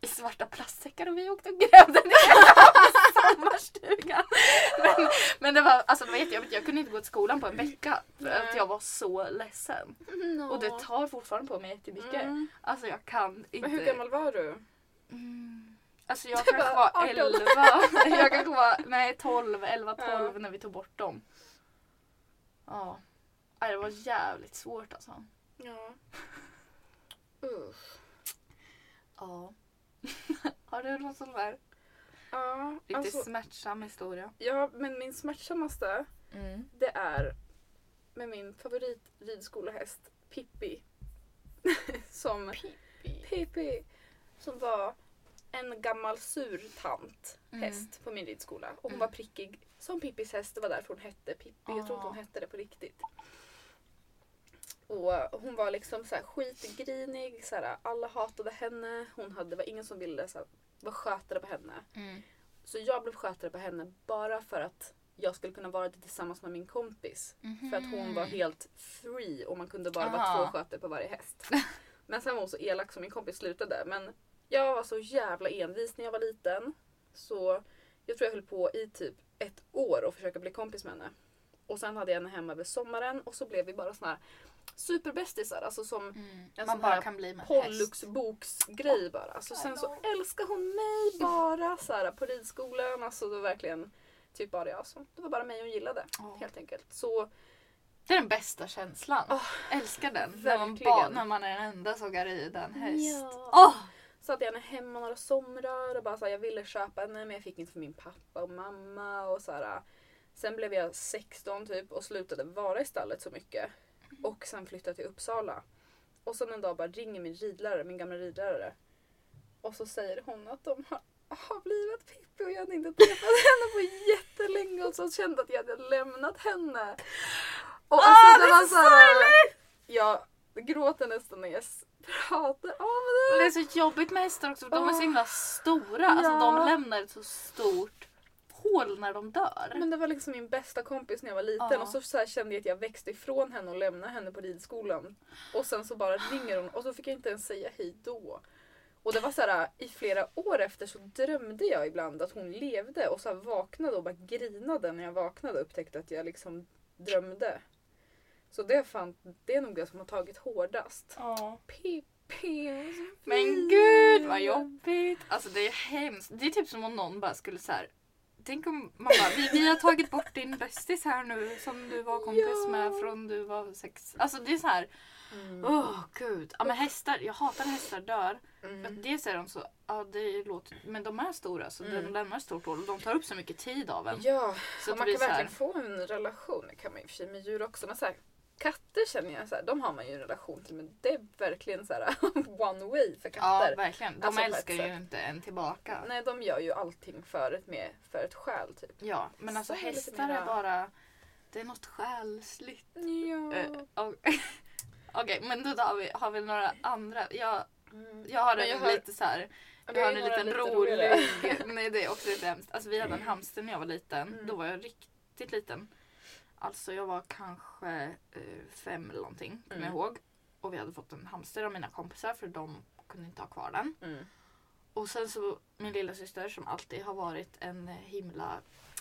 i svarta plastsäckar och vi åkte och grävde ner sommarstugan. Men, men det var, alltså det var jättejobbigt. Jag kunde inte gå till skolan på en vecka för att Nej. jag var så ledsen. Och det tar fortfarande på mig jättemycket. Mm. Alltså jag kan inte. Men hur gammal var du? Mm. Alltså jag kanske var 18. 11. Jag kanske var, nej 12, 11, 12 Ja. när vi tog bort dem. Ja. Nej, Det var jävligt svårt alltså. Ja. Uff. Ja. Har du någon sån där Ja, riktigt alltså, smärtsam historia? ja, men min smärtsammaste Mm. det är med min favoritridskolehäst Pippi. som Pippi. Som var en gammal sur tant Mm. häst på min ridskola. Och hon Mm. var prickig som Pippis häst. Det var därför hon hette Pippi. Jag tror inte Ah. hon hette det på riktigt. Och hon var liksom så här skitgrinig. Så här, alla hatade henne. Hon hade, det var ingen som ville så här, vara skötare på henne. Mm. Så jag blev skötare på henne bara för att jag skulle kunna vara det tillsammans med min kompis. För att hon var helt free och man kunde bara vara Aha. två skötare på varje häst. Men sen var hon så elak så min kompis slutade. Men jag var så jävla envis när jag var liten. Så jag tror jag höll på i typ ett år och försöka bli kompis med henne. Och sen hade jag henne hemma över sommaren och så blev vi bara såna här superbästisar. Alltså som Mm. En Man sån bara kan bli med häst. Pollux-boksgrej bara. Alltså, sen så älskar hon mig bara så här, på ridskolan. Alltså det var verkligen typ bara jag som, det var bara mig hon gillade Ja. helt enkelt. Så Det är den bästa känslan. Åh, Älskar den. När man, ba, när man är den enda som kan rida en häst. Ja. Åh! Satt jag hemma några somrar och bara så här, jag ville köpa henne men jag fick inte för min pappa och mamma och så här. Sen blev jag 16 typ och slutade vara i stallet så mycket. Och sen flyttade till Uppsala. Och sen en dag bara ringer min ridlärare, min gamla ridlärare. Och så säger hon att de har avlivat Pippi och jag hade inte träffat henne på jättelänge och så kände att jag hade lämnat henne. Och alltså det det var så så här, Jag gråter nästan när jag pratar om Men det. det är så jobbigt med hästar också för de är så himla stora. Alltså Ja. de lämnar ett så stort hål när de dör. Men det var liksom min bästa kompis när jag var liten Ja. och så, så kände jag att jag växte ifrån henne och lämnade henne på ridskolan. Och sen så bara ringer hon och så fick jag inte ens säga hej då. Och det var så här, i flera år efter så drömde jag ibland att hon levde och så vaknade och bara grinade när jag vaknade och upptäckte att jag liksom drömde. Så det är, fan, det är nog det som har tagit hårdast. Ja. Pippi. Men gud vad jobbigt. Alltså det är hemskt. Det är typ som om någon bara skulle så här. Tänk om bara, vi, vi har tagit bort din bästis här nu som du var kompis Ja. med från du var sex. Alltså det är så här. Mm. Åh gud. Ja men hästar, jag hatar när hästar dör. För att Mm. dels är de så, ja det låter, men de är stora så Mm. de lämnar stort hål och de tar upp så mycket tid av en. Ja, Så man kan så här- verkligen få en relation. Det kan man i och för sig med djur också. Men så här, katter känner jag, så här, de har man ju en relation till. Men det är verkligen så här one way för Ja katter. verkligen. De Alltså, älskar ju inte en tillbaka. Nej, de gör ju allting för ett, med, för ett själ typ. Ja men alltså Så lite hästar mera- är bara, det är något själsligt. Ja. Och- Okej, men då har vi, har vi några andra. Jag, Mm. jag har Men en jag har- lite så här. Ja, Jag har en liten lite rolig... Nej det är också lite hemskt. Alltså vi hade en hamster när jag var liten. Mm. Då var jag riktigt liten. Alltså jag var kanske eh, fem eller någonting. Kommer Mm. jag ihåg. Och vi hade fått en hamster av mina kompisar för de kunde inte ha kvar den. Mm. Och sen så min lilla syster som alltid har varit en himla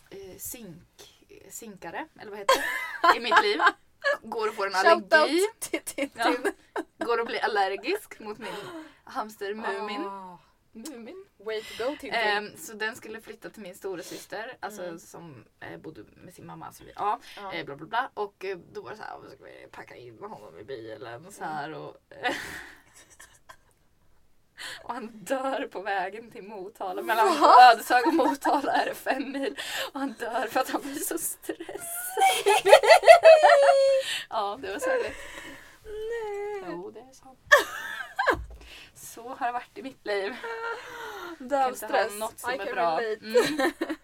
eh, zink, sinkare, eller vad heter det, i mitt liv. Går och får en allergi. Ja. Går och blir allergisk mot min hamster Mumin. Ah, Mumin. way to go Tintin. Ehm, så den skulle flytta till min storasyster alltså, Mm. som eh, bodde med sin mamma. Så vi, ja, ja. eh, bla bla bla. Och eh, då var det så här, ska vi packa in honom i bilen så här och eh, Och han dör på vägen till Motala. Mellan Ödeshög och Motala är det fem mil. Och han dör för att han blir så stressad. ja, det var sorgligt. Nej. Jo, det är sant. Så har det varit i mitt liv. Dövstress. Något som I är bra. Mm.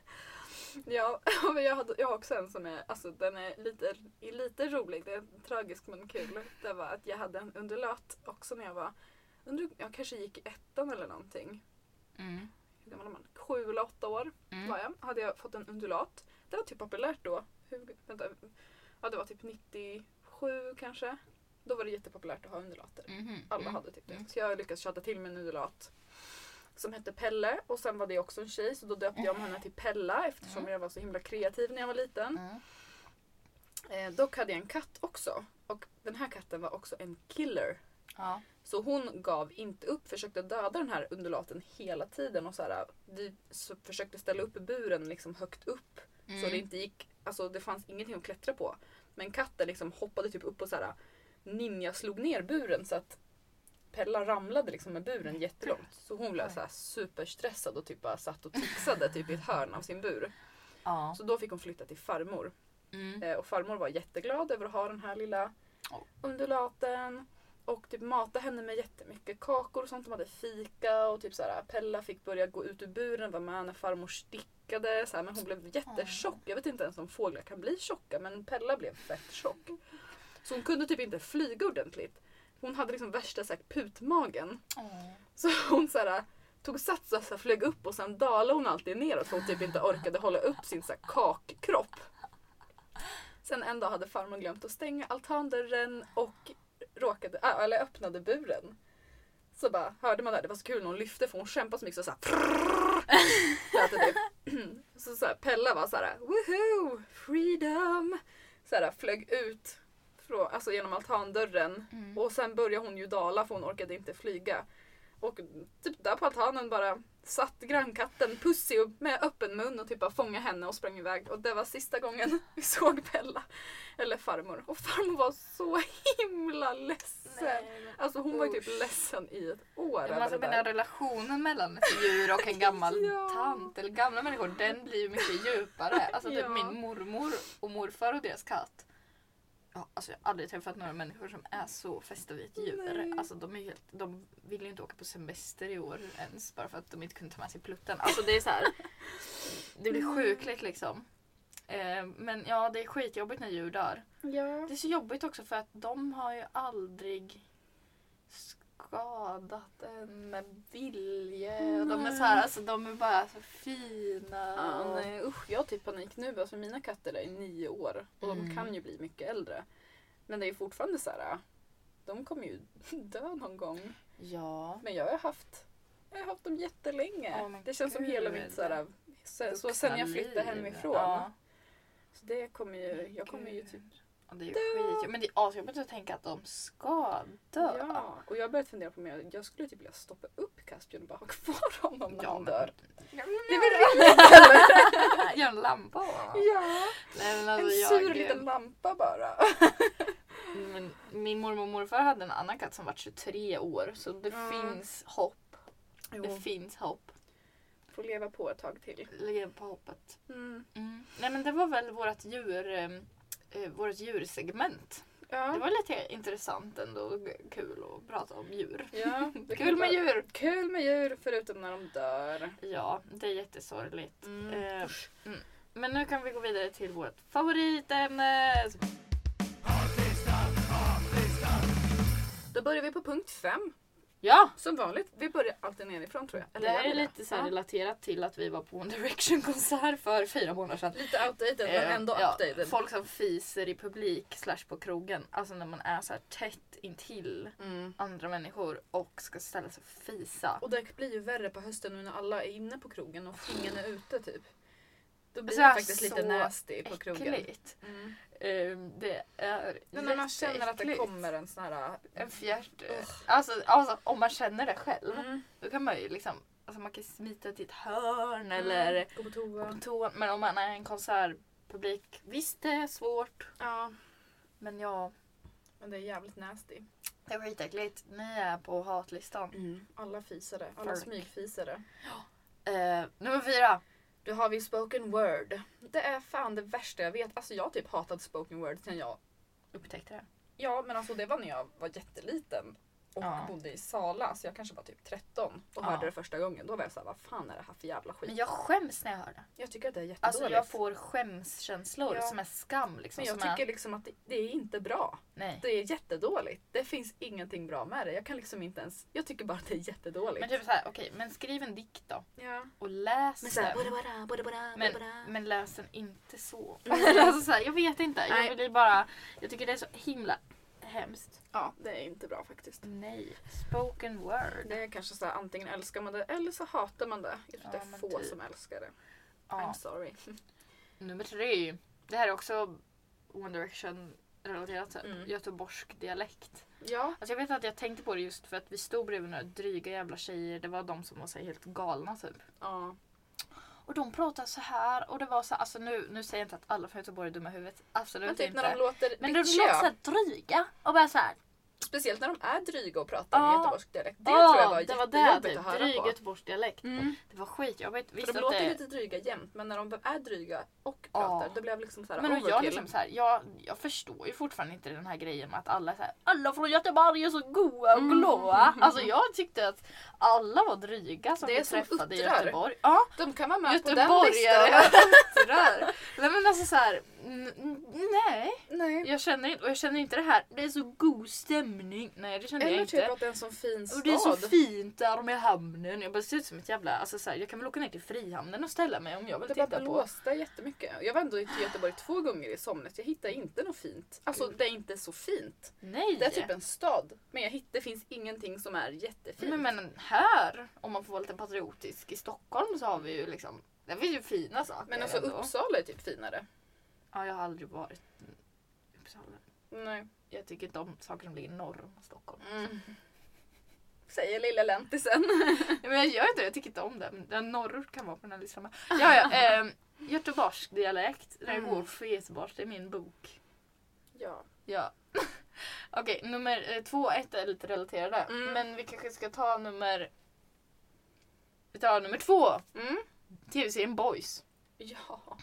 Ja, jag, hade, jag har också en som är, alltså den är lite, är lite rolig, det är tragisk men kul. Det var att jag hade en undulat också när jag var, under, jag kanske gick i ettan eller någonting. Mm. Man? Sju eller åtta år Mm. var jag. Hade jag fått en undulat. Det var typ populärt då. Hur, vänta, ja det var typ 97 kanske. Då var det jättepopulärt att ha undulater. Mhm. Alla Mm. hade typ det. Mm. Så jag lyckades tjata till mig en undulat. Som hette Pelle och sen var det också en tjej så då döpte jag om henne till Pella eftersom Mm. jag var så himla kreativ när jag var liten. Mm. Eh, dock hade jag en katt också. Och den här katten var också en killer. Ja. Så hon gav inte upp, försökte döda den här undulaten hela tiden. Och så här, vi så försökte ställa upp buren liksom högt upp. Så Mm. det inte gick, alltså det fanns ingenting att klättra på. Men katten liksom hoppade typ upp och så här ninja slog ner buren så att Pella ramlade liksom med buren jättelångt. Så hon blev så här superstressad och typ bara satt och tixade typ i ett hörn av sin bur. Ja. Så då fick hon flytta till farmor. Mm. Eh, och farmor var jätteglad över att ha den här lilla Ja. undulaten. Och typ mata henne med jättemycket kakor och sånt. De hade fika och typ så här, Pella fick börja gå ut ur buren, var med när farmor stickade. Så här, men hon blev jättetjock. Jag vet inte ens om fåglar kan bli tjocka men Pella blev fett tjock. Så hon kunde typ inte flyga ordentligt. Hon hade liksom värsta så här, putmagen. Mm. Så hon så här, tog sats och så här, flög upp och sen dalade hon alltid neråt för hon typ inte orkade hålla upp sin så här, kakkropp. Sen en dag hade farmor glömt att stänga altandörren och råkade, äh, eller öppnade buren. Så bara hörde man det, det var så kul när hon lyfte för hon kämpade så mycket så såhär. Typ. Så, så här, Pella var såhär woho freedom! Så här, flög ut från, alltså genom altandörren Mm. och sen började hon ju dala för hon orkade inte flyga. Och typ där på altanen bara satt grannkatten Pussy med öppen mun och typ bara fångade henne och sprang iväg. Och det var sista gången vi såg Bella. Eller farmor. Och farmor var så himla ledsen. Nej, Alltså hon var ju typ Usch. ledsen i ett år Ja, men alltså där. relationen mellan ett djur och en gammal Ja. tant eller gamla människor den blir ju mycket djupare. Alltså typ Ja. min mormor och morfar och deras katt. Ja, alltså jag har aldrig träffat några människor som är så fästa vid ett djur. Nej. Alltså de, är helt, de vill ju inte åka på semester i år ens bara för att de inte kunde ta med sig plutten. Alltså det är så här. Det blir sjukligt liksom. Eh, men ja, det är skitjobbigt när djur dör. Ja. Det är så jobbigt också för att de har ju aldrig skadat en med vilje. Och de är så här, alltså de är bara så fina. Ja, nej, usch, jag har typ panik nu. Alltså mina katter är nio år och de Mm. kan ju bli mycket äldre. Men det är fortfarande så här. De kommer ju dö någon gång. Ja. Men jag har haft, jag har haft dem jättelänge. Men det känns som gud. hela mitt så här, så, så sen jag flyttade hemifrån. Ja. Så det kommer ju, jag kommer ju typ det är ju skit. Men det är asjobbigt att tänka att de ska dö. Ja, och jag har börjat fundera på mer. Jag skulle typ vilja stoppa upp Caspian och bara ha kvar honom när Ja, han men- dör. Det Det är väl rimligt? Gör en lampa va? Ja, Nej, men en alltså, sur jag, liten lampa bara. men Min mormor och morfar hade en annan katt som var 23 år. Så det Ja. finns hopp. Det Jo, finns hopp. får leva på ett tag till. Lev på hoppet. Mm. Mm. Nej men det var väl vårt djur... Eh, vårt djursegment. Ja. Det var lite intressant ändå. Kul att prata om djur. ja, Kul med djur! Kul med djur förutom när de dör. Ja, det är jättesorgligt. Mm. Eh, mm. Men nu kan vi gå vidare till vårt favoritämne. Då börjar vi på punkt fem. Ja! Som vanligt. Vi börjar alltid nerifrån tror jag. Det här vi är lite så Ja. relaterat till att vi var på One Direction-konsert för fyra månader sedan. Lite outdated men Eh, ändå ja, updated. Folk som fiser i publik slash på krogen. Alltså när man är så här tätt intill Mm. andra människor och ska ställa sig och fisa. Och det blir ju värre på hösten nu när alla är inne på krogen och ingen är ute typ. Då blir Så det faktiskt lite nasty på krogen. Äckligt. Mm. Ehm, det är Men när man känner att det kommer en sån här... En fjärt. Ugh. Alltså, alltså om man känner det själv. Mm. Då kan man ju liksom, alltså man kan smita till ett hörn eller Mm. Gå på gå toa. på toa. Men om man är en konsertpublik, visst det är svårt. Ja, Men ja, men det är jävligt nasty. det är skitäckligt. Ni är på hatlistan. Alla fisare. Alla smygfisare. Eh, nummer fyra. Då har vi spoken word. Det är fan det värsta jag vet. Alltså jag har typ hatat spoken word sen jag... Upptäckte det. Ja men alltså det var när jag var jätteliten. Och Ja. bodde i Sala. Så jag kanske var typ 13. Och Ja. hörde det första gången. Då var jag såhär, vad fan är det här för jävla skit? Men jag skäms när jag hör det. Jag tycker att det är jättedåligt. Alltså jag får skämskänslor Ja. som är skam. Liksom, Men jag tycker är, liksom att det, det är inte bra. nej. Det är jättedåligt. Det finns ingenting bra med det. Jag kan liksom inte ens... Jag tycker bara att det är jättedåligt. Men typ såhär, okej, men skriv en dikt då. ja. Och läs Men såhär, den. bada, bada, bada, Men, men läs den inte så. Nej. alltså så här, jag vet inte. Nej. Jag vill bara... Jag tycker det är så himla hemskt. Ja, det är inte bra faktiskt. Nej. Spoken word. Det är kanske så här, antingen älskar man det eller så hatar man det. Jag tror Ja, det är få typ. som älskar det. Ja. I'm sorry. Nummer tre. Det här är också One Direction relaterat. Mm. Göteborgsk dialekt. Ja. Alltså jag vet att jag tänkte på det just för att vi stod bredvid några dryga jävla tjejer. Det var de som var så helt galna typ. ja. Och de pratade så här och det var så alltså nu, nu säger jag inte att alla från Göteborg är dumma i huvudet. Absolut Men typ inte. när de låter Men de låter så här dryga och bara så här. Speciellt när de är dryga och pratar Ja. göteborgsk dialekt. Det "Åh, tror jag var det var det typ. att höra Dryg på. göteborgsk dialekt. Mm. Det var skitjobbigt. För Visst de att låter det... lite dryga jämt men när de är dryga och pratar då blir jag liksom såhär Men och jag, overkill. liksom så här, jag, jag förstår ju fortfarande inte den här grejen med att alla så här, alla från Göteborg är så goa och Mm. glada. Alltså jag tyckte att alla var dryga som Det vi träffade i. Göteborg. Ja, De kan vara med på den göteborgare listan. Nej men alltså här, n- nej. Nej. Jag känner inte, och jag känner inte det här, det är så god stämning. Nej det kände jag Eller inte. typ att det är en sån fin stad. Och det är så fint där med hamnen. Jag bara ser ut som ett jävla... Alltså så här, jag kan väl åka ner till Frihamnen och ställa mig om jag vill Det bara titta på. blåste jättemycket. Jag var ändå i Göteborg två gånger i somras. Jag hittade inte något fint. Alltså Gud. det är inte så fint. Nej! Det är typ en stad. Men jag hitt, det finns ingenting som är jättefint. men, men här, om man får vara lite patriotisk, i Stockholm så har vi ju liksom... Det finns ju fina saker Men alltså ändå. Uppsala är typ finare. Ja, jag har aldrig varit i Uppsala. Nej. Jag tycker inte om saker som ligger norr om Stockholm. Mm. Säger lilla läntisen. Men jag gör inte det, jag tycker inte om det. Men den norrort kan vara på den här listan. Ja, ja. Eh, Göteborgsk dialekt. Mm. går för Göteborg, det är min bok. ja. Ja. Okej, nummer eh, två och ett är lite relaterade. Mm. Men vi kanske ska ta nummer... Vi tar nummer två. Mm. Tv-serien Boys. Ja.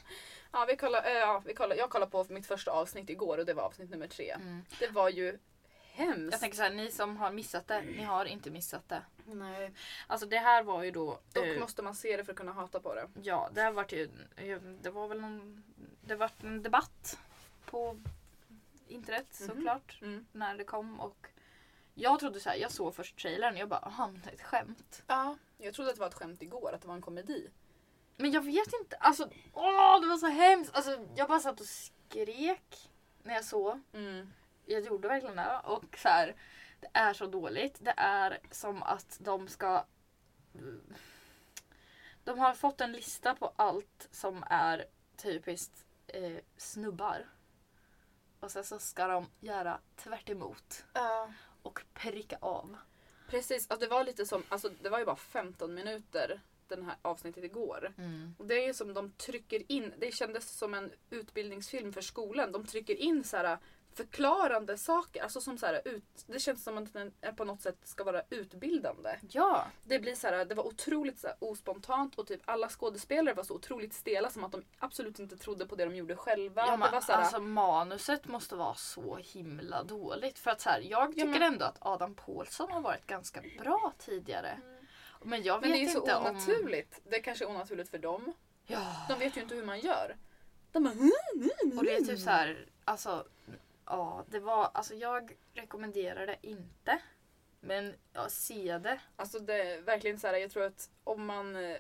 Ja, vi kollar, äh, ja, vi kollar, jag kollade på mitt första avsnitt igår och det var avsnitt nummer tre. Det var ju hemskt. Jag tänker så här, ni som har missat det, ni har inte missat det. Nej. Alltså det här var ju då... Dock eh, måste man se det för att kunna hata på det. Ja, det har varit ju... eh, Det var väl någon... Det var en debatt på internet Mhm. såklart. Mm. När det kom och... Jag trodde så här, jag såg först trailern och jag bara, han är ett skämt. Ja. Jag trodde att det var ett skämt igår, att det var en komedi. Men jag vet inte, alltså åh det var så hemskt. Alltså jag bara satt och skrek när jag såg. Mm. Jag gjorde verkligen det. Och så här, det är så dåligt. Det är som att de ska... De har fått en lista på allt som är typiskt eh, snubbar. och sen så ska de göra tvärt emot Ja. och pricka av. Precis, alltså det var lite som, alltså det var ju bara 15 minuter den här avsnittet igår. Och det är som de trycker in, det kändes som en utbildningsfilm för skolan. De trycker in så här förklarande saker. Alltså som så här, ut, det känns som att den är på något sätt ska vara utbildande. Ja, Det blir så här, det var otroligt så här, ospontant och typ alla skådespelare var så otroligt stela som att de absolut inte trodde på det de gjorde själva. ja det men, var så här, alltså manuset måste vara så himla dåligt. För att så jag tycker men- ändå att Adam Pålsson har varit ganska bra tidigare. Men jag vet men det är ju så inte om... onaturligt. Det är kanske är onaturligt för dem. Ja. De vet ju inte hur man gör. De bara, "Mm, mm, Och det är mm." typ så här, alltså, ja, det var, alltså jag rekommenderar det inte. Men ja, se det. Alltså det är verkligen så här, jag tror att om man... eh,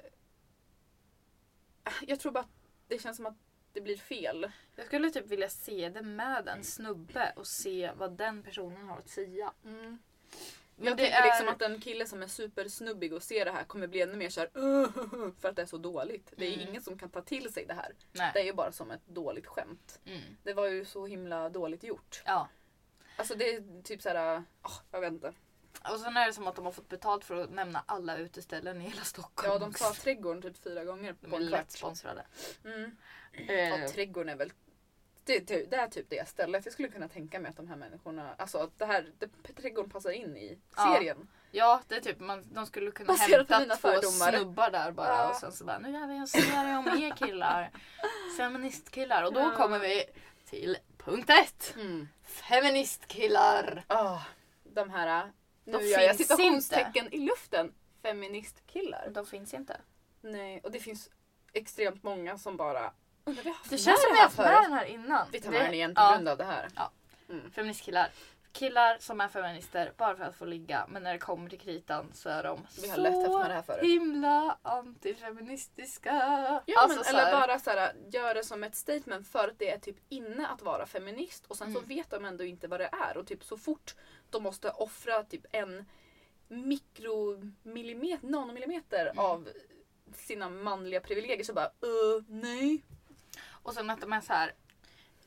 Jag tror bara att det känns som att det blir fel. Jag skulle typ vilja se det med en snubbe och se vad den personen har att säga. Mm. Men Jag det tänker är- liksom att en kille som är supersnubbig och ser det här kommer bli ännu mer såhär för att det är så dåligt. Det är Mm. ingen som kan ta till sig det här. Nej. Det är ju bara som ett dåligt skämt. Mm. Det var ju så himla dåligt gjort. Ja. Alltså det är typ såhär, oh, jag vet inte. Och sen är det som att de har fått betalt för att nämna alla uteställen i hela Stockholm. Ja de sa trädgården typ fyra gånger De är en lätt kvart. sponsrade. Mm. Eh, Ja, trädgården är väl det, det, det är typ det stället. Jag skulle kunna tänka mig att de här människorna, alltså att det här, det, trädgården passar in i Ja. serien. ja, det är typ man, de skulle kunna Baserat hämta två fördomar. snubbar där bara Ja. och sen så bara nu gör vi en serie om er killar. Feministkillar. Och då Ja. kommer vi till punkt ett. Mm. Feministkillar. Ah, de här, nu De gör jag finns citationstecken i luften, feministkillar. De finns inte. Nej, och det finns extremt många som bara undrar vi har haft Det känns som vi har haft med den här innan. Vi tar Det- med den igen på ja, grund av det här. Mm. Feministkillar. Killar som är feminister bara för att få ligga men när det kommer till kritan så är de Vi har så lätt haft med det här förut. himla antifeministiska. Ja, Alltså, men, så eller här- bara så här, göra det som ett statement för att det är typ inne att vara feminist och sen så Mm. vet de ändå inte vad det är och typ så fort de måste offra typ en mikromillimeter, nanomillimeter Mm. av sina manliga privilegier så bara uh, nej. Och sen att de är så här.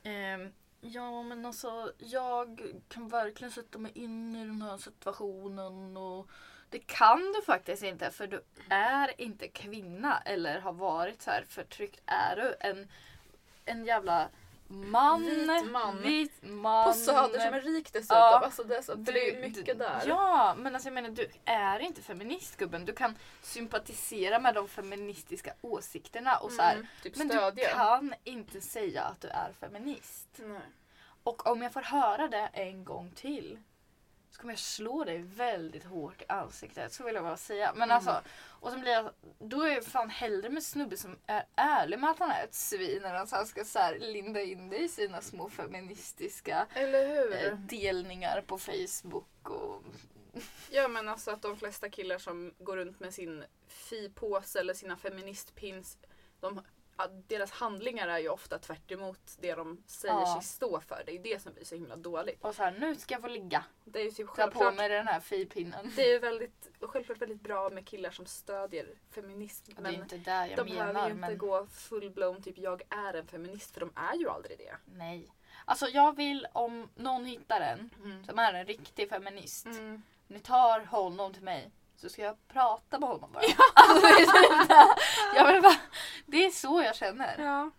ehm, ja men alltså jag kan verkligen sätta mig in i den här situationen och det kan du faktiskt inte för du är inte kvinna eller har varit så här förtryckt. Är du en, en jävla man, Vit man. vit man På Söder som är rik dessutom. Ja. Alltså det, är så, det är mycket där. Ja, men alltså jag menar du är inte feministgubben. Du kan sympatisera med de feministiska åsikterna och så här, Mm, typ Men stödja. du kan inte säga att du är feminist. Nej. Och om jag får höra det en gång till så kommer jag slå dig väldigt hårt i ansiktet. Så vill jag bara säga. Men Mm. alltså, och sen blir jag, då är jag fan hellre med snubbe som är ärlig med att han är ett svin än att han ska så linda in dig i sina små feministiska eh, delningar på Facebook. Och, Ja men alltså att de flesta killar som går runt med sin fi-påse eller sina feministpins, de, deras handlingar är ju ofta tvärt emot det de säger Ja. sig stå för. Det är det som blir så himla dåligt. och så här, nu ska jag få ligga. Det är ju typ Ta på mig den här fipinnen. det är ju väldigt, självklart väldigt bra med killar som stödjer feminism. Det är Men inte där jag de behöver menar. ju inte Men gå full-blown typ jag är en feminist för de är ju aldrig det. nej. Alltså jag vill om någon hittar en Mm. som är en riktig feminist. Mm. Ni tar honom till mig så ska jag prata med honom bara. Alltså, det, är typ det. jag vill bara, det är så jag känner. Ja.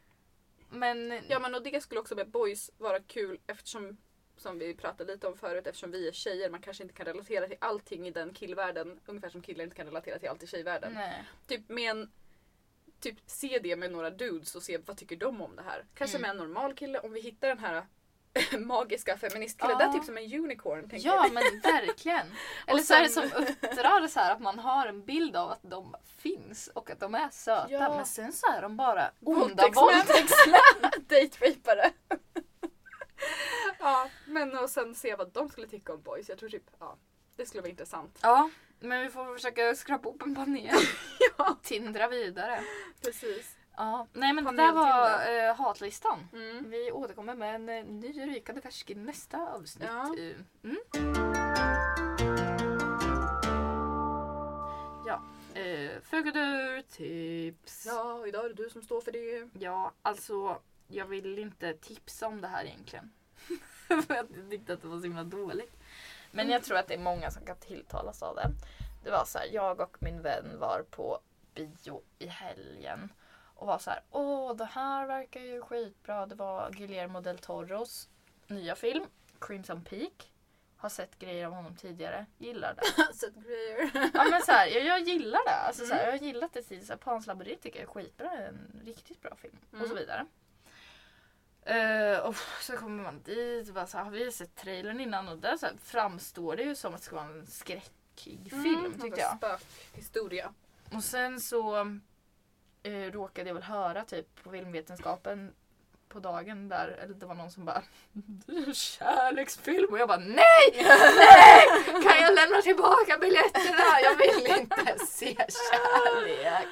Men Ja men och det skulle också med boys vara kul eftersom som vi pratade lite om förut eftersom vi är tjejer. Man kanske inte kan relatera till allting i den killvärlden. Ungefär som killar inte kan relatera till allt i tjejvärlden. nej. Typ med en Typ se det med några dudes och se vad tycker de om det här. Kanske Mm. med en normal kille om vi hittar den här magiska feministkillen. Ja. Typ som en unicorn. Tänker Ja jag. men verkligen. Eller så är det som uppdrar så här att man har en bild av att de finns och att de är söta. Ja. Men sen så är de bara onda Våldtäktsmän. Date-rapare. ja men och sen se vad de skulle tycka om boys. Jag tror typ ja, det skulle vara intressant. Ja, men vi får försöka skrapa upp en panel. Ja. Tindra vidare. Precis. Ja, nej men det där var eh, hatlistan. Mm. Vi återkommer med en eh, ny rykande färsk i nästa avsnitt. Ja. Eh, Mm. Ja, eh, Fugadur-tips. Ja. Ja, idag är det du som står för det. alltså jag vill inte tipsa om det här egentligen. För jag tyckte att det var så himla dåligt. Men jag tror att det är många som kan tilltalas av det. Det var så här, jag och min vän var på bio i helgen. Och var så här, åh det här verkar ju skitbra. Det var Guillermo del Toros nya film, Crimson Peak. Har sett grejer av honom tidigare, gillar det. Seth Greyer. Ja men så här, jag, jag gillar det. Alltså, så här, Mm. jag har gillat det tidigare. Pans labyrint tycker jag är skitbra. En riktigt bra film. Och så Mm. vidare. Eh, och så kommer man dit och bara så här, har vi sett trailern innan? Och där så här, framstår det ju som att det ska vara en skräckig film tyckte jag. Spökhistoria. Och sen så eh, råkade jag väl höra typ på filmvetenskapen på dagen där, eller det var någon som bara Det är en kärleksfilm och jag bara NEJ! NEJ! Kan jag lämna tillbaka biljetterna? Jag vill inte se kärlek.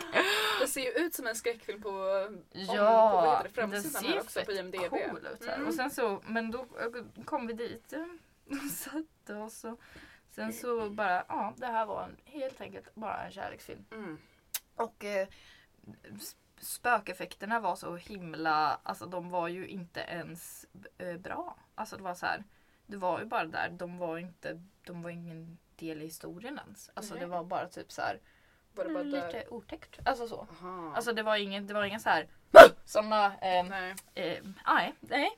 Det ser ju ut som en skräckfilm på, om, på Ja, det, framsidan här också på IMDB. cool ut. Här. Mm. Och sen så, men då eh, kom vi dit eh, och satte oss och sen så bara, ja det här var en, helt enkelt bara en kärleksfilm. Mm. Och eh, spökeffekterna var så himla, alltså de var ju inte ens eh, bra. Alltså det var så här, det var ju bara där, de var inte, de var ingen del i historien ens. Alltså Nej. det var bara typ så här, Var det bara lite där? otäckt. Alltså så. Aha. Alltså det var ingen, det var ingen så här såna, eh, Nej. eh, nej, nej.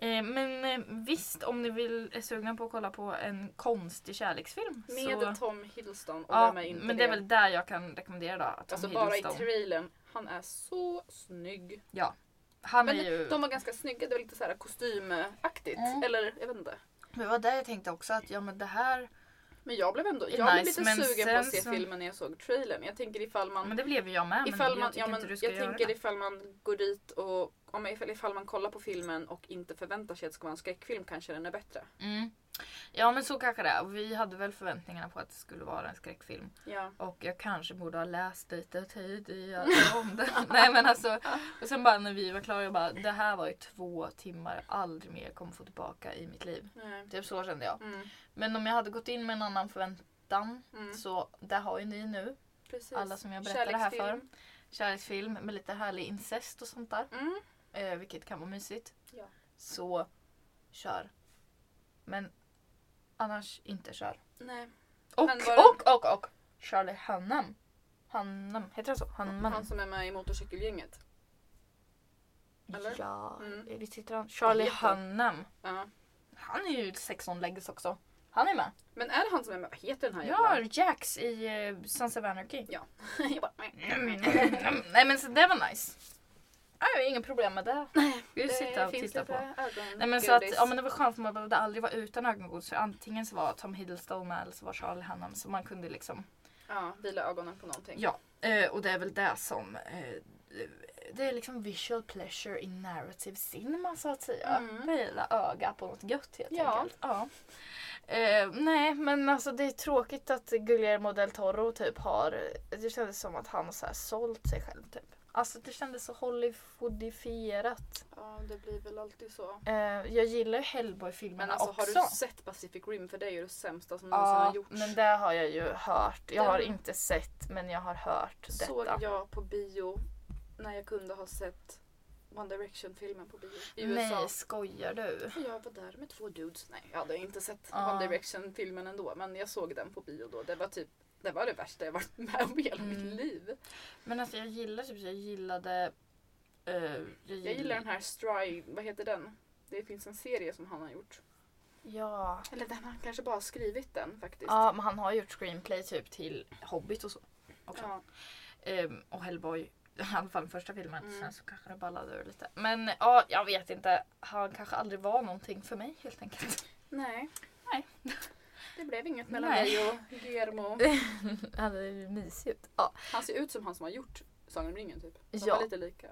Eh, men eh, visst, om ni vill, är sugna på att kolla på en konstig kärleksfilm. Med så, Tom Hiddleston och ja, vem är inte men det är väl där jag kan rekommendera då. Tom Alltså bara i trailern. Han är så snygg. Han Men är ju... de var ganska snygga. Det var lite så här kostymaktigt. Mm. Eller jag vet inte. Det var där jag tänkte också att ja men det här... Men jag blev ändå jag blev nice, lite men sugen på att se så- filmen när jag såg trailern. Jag tänker ifall man Men det blev jag med. Ifall jag man, tycker ja, men jag göra tänker det. ifall man går dit och om ifall, man kollar på filmen och inte förväntar sig att det ska vara en skräckfilm kanske den är bättre. Mm. Ja men så kanske det är. Vi hade väl förväntningarna på att det skulle vara en skräckfilm. Ja. Och jag kanske borde ha läst lite tidigare om det. Nej men alltså. Och sen bara när vi var klara, jag bara det här var ju två timmar aldrig mer kommer få tillbaka i mitt liv. Nej. Typ så kände jag. Mm. Men om jag hade gått in med en annan förväntan Mm. så där har ju ni nu. Precis. Alla som jag berättade här för. Kärleksfilm med lite härlig incest och sånt där. Mm. Eh, vilket kan vara mysigt. Ja. Så kör. Men annars inte kör. Nej. Och, Men var det- och, och, och Charlie Hunnam. Hunnam, heter det så? Hunnam. Han som är med i motorcykelgänget. eller? Ja, Mm. visst heter han? Charlie heter han? Hunnam. Ja. Han är ju sex on legs också. Han är med. Men är det han som är med? Vad heter den här Ja, Jax i uh, Sons of Anarchy. jag bara, Nej men så det var nice. Jag har inga problem med det. Vi det sitta och titta på. Nej men så att, ja men det var skönt för man behövde aldrig vara utan ögongodis för antingen så var Tom Hiddleston med eller så var Charlie Hunnam så man kunde liksom Ja, vila ögonen på någonting. Ja, eh, och det är väl det som eh, det är liksom visual pleasure in narrative cinema så att säga. Mm. Vila öga på något gött helt Ja. enkelt. Ja. Eh, nej men alltså det är tråkigt att Guillermo del Toro typ har, det kändes som att han har så här sålt sig själv typ. Alltså det kändes så Hollywoodifierat. Ja, det blir väl alltid så. Eh, jag gillar ju Hellboy-filmerna Men alltså också. har du sett Pacific Rim? För det är ju det sämsta som någonsin Ja, har gjorts. men det har jag ju hört. Jag har Den- inte sett men jag har hört såg detta. jag på bio när jag kunde ha sett One Direction-filmen på bio i USA. Nej, skojar du? Jag var där med två dudes. Nej, jag hade inte sett Ja. One Direction-filmen ändå. Men jag såg den på bio då. Det var typ det var det värsta jag varit med om i hela Mm. mitt liv. Men alltså jag gillar typ, jag gillade... eh, jag, Jag gillar den här Stry, vad heter den? Det finns en serie som han har gjort. Ja. Eller den han kanske bara har skrivit den faktiskt. ja, men han har gjort screenplay typ till Hobbit och så. Också. Ja. Ehm, och Hellboy, i alla fall första filmen. Mm. Sen så kanske det ballade ur lite. Men ja, jag vet inte. Han kanske aldrig var någonting för mig helt enkelt. Nej. Nej. Det blev inget mellan Nej. dig och Guillermo. Han är ju mysig ut. Ja. Han ser ut som han som har gjort Sagan om ringen typ. De Ja. var lite lika.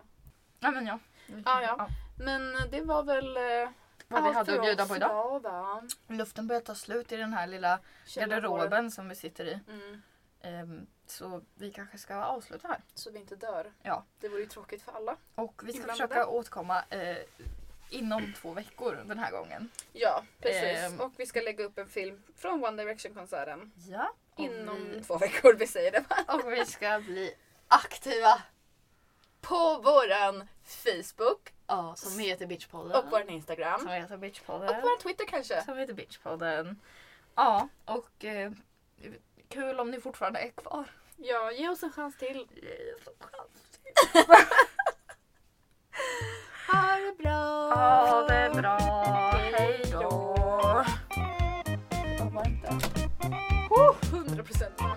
ja, men ja. Ja, ja. Men det var väl eh, Vad vi hade att bjuda på idag. idag va? Luften börjar ta slut i den här lilla garderoben som vi sitter i. Mm. Ehm, så vi kanske ska avsluta här. Så vi inte dör. Ja. Det vore ju tråkigt för alla. Och vi ska Inblandade. försöka återkomma eh, inom två veckor den här gången. Ja, precis. Ehm. Och vi ska lägga upp en film från One Direction-konserten. Ja. Och Inom vi, två veckor, vi säger det och vi ska bli aktiva på våran Facebook Ja, som heter Bitchpodden. och våran Instagram. Som heter Och Bitchpodden. våran Twitter kanske. Som heter Bitchpodden. Ja, och eh, kul om ni fortfarande är kvar. Ja, ge oss en chans till. Ha det bra! Ha det bra! Hej då! Det var varmt där. 100% varmt.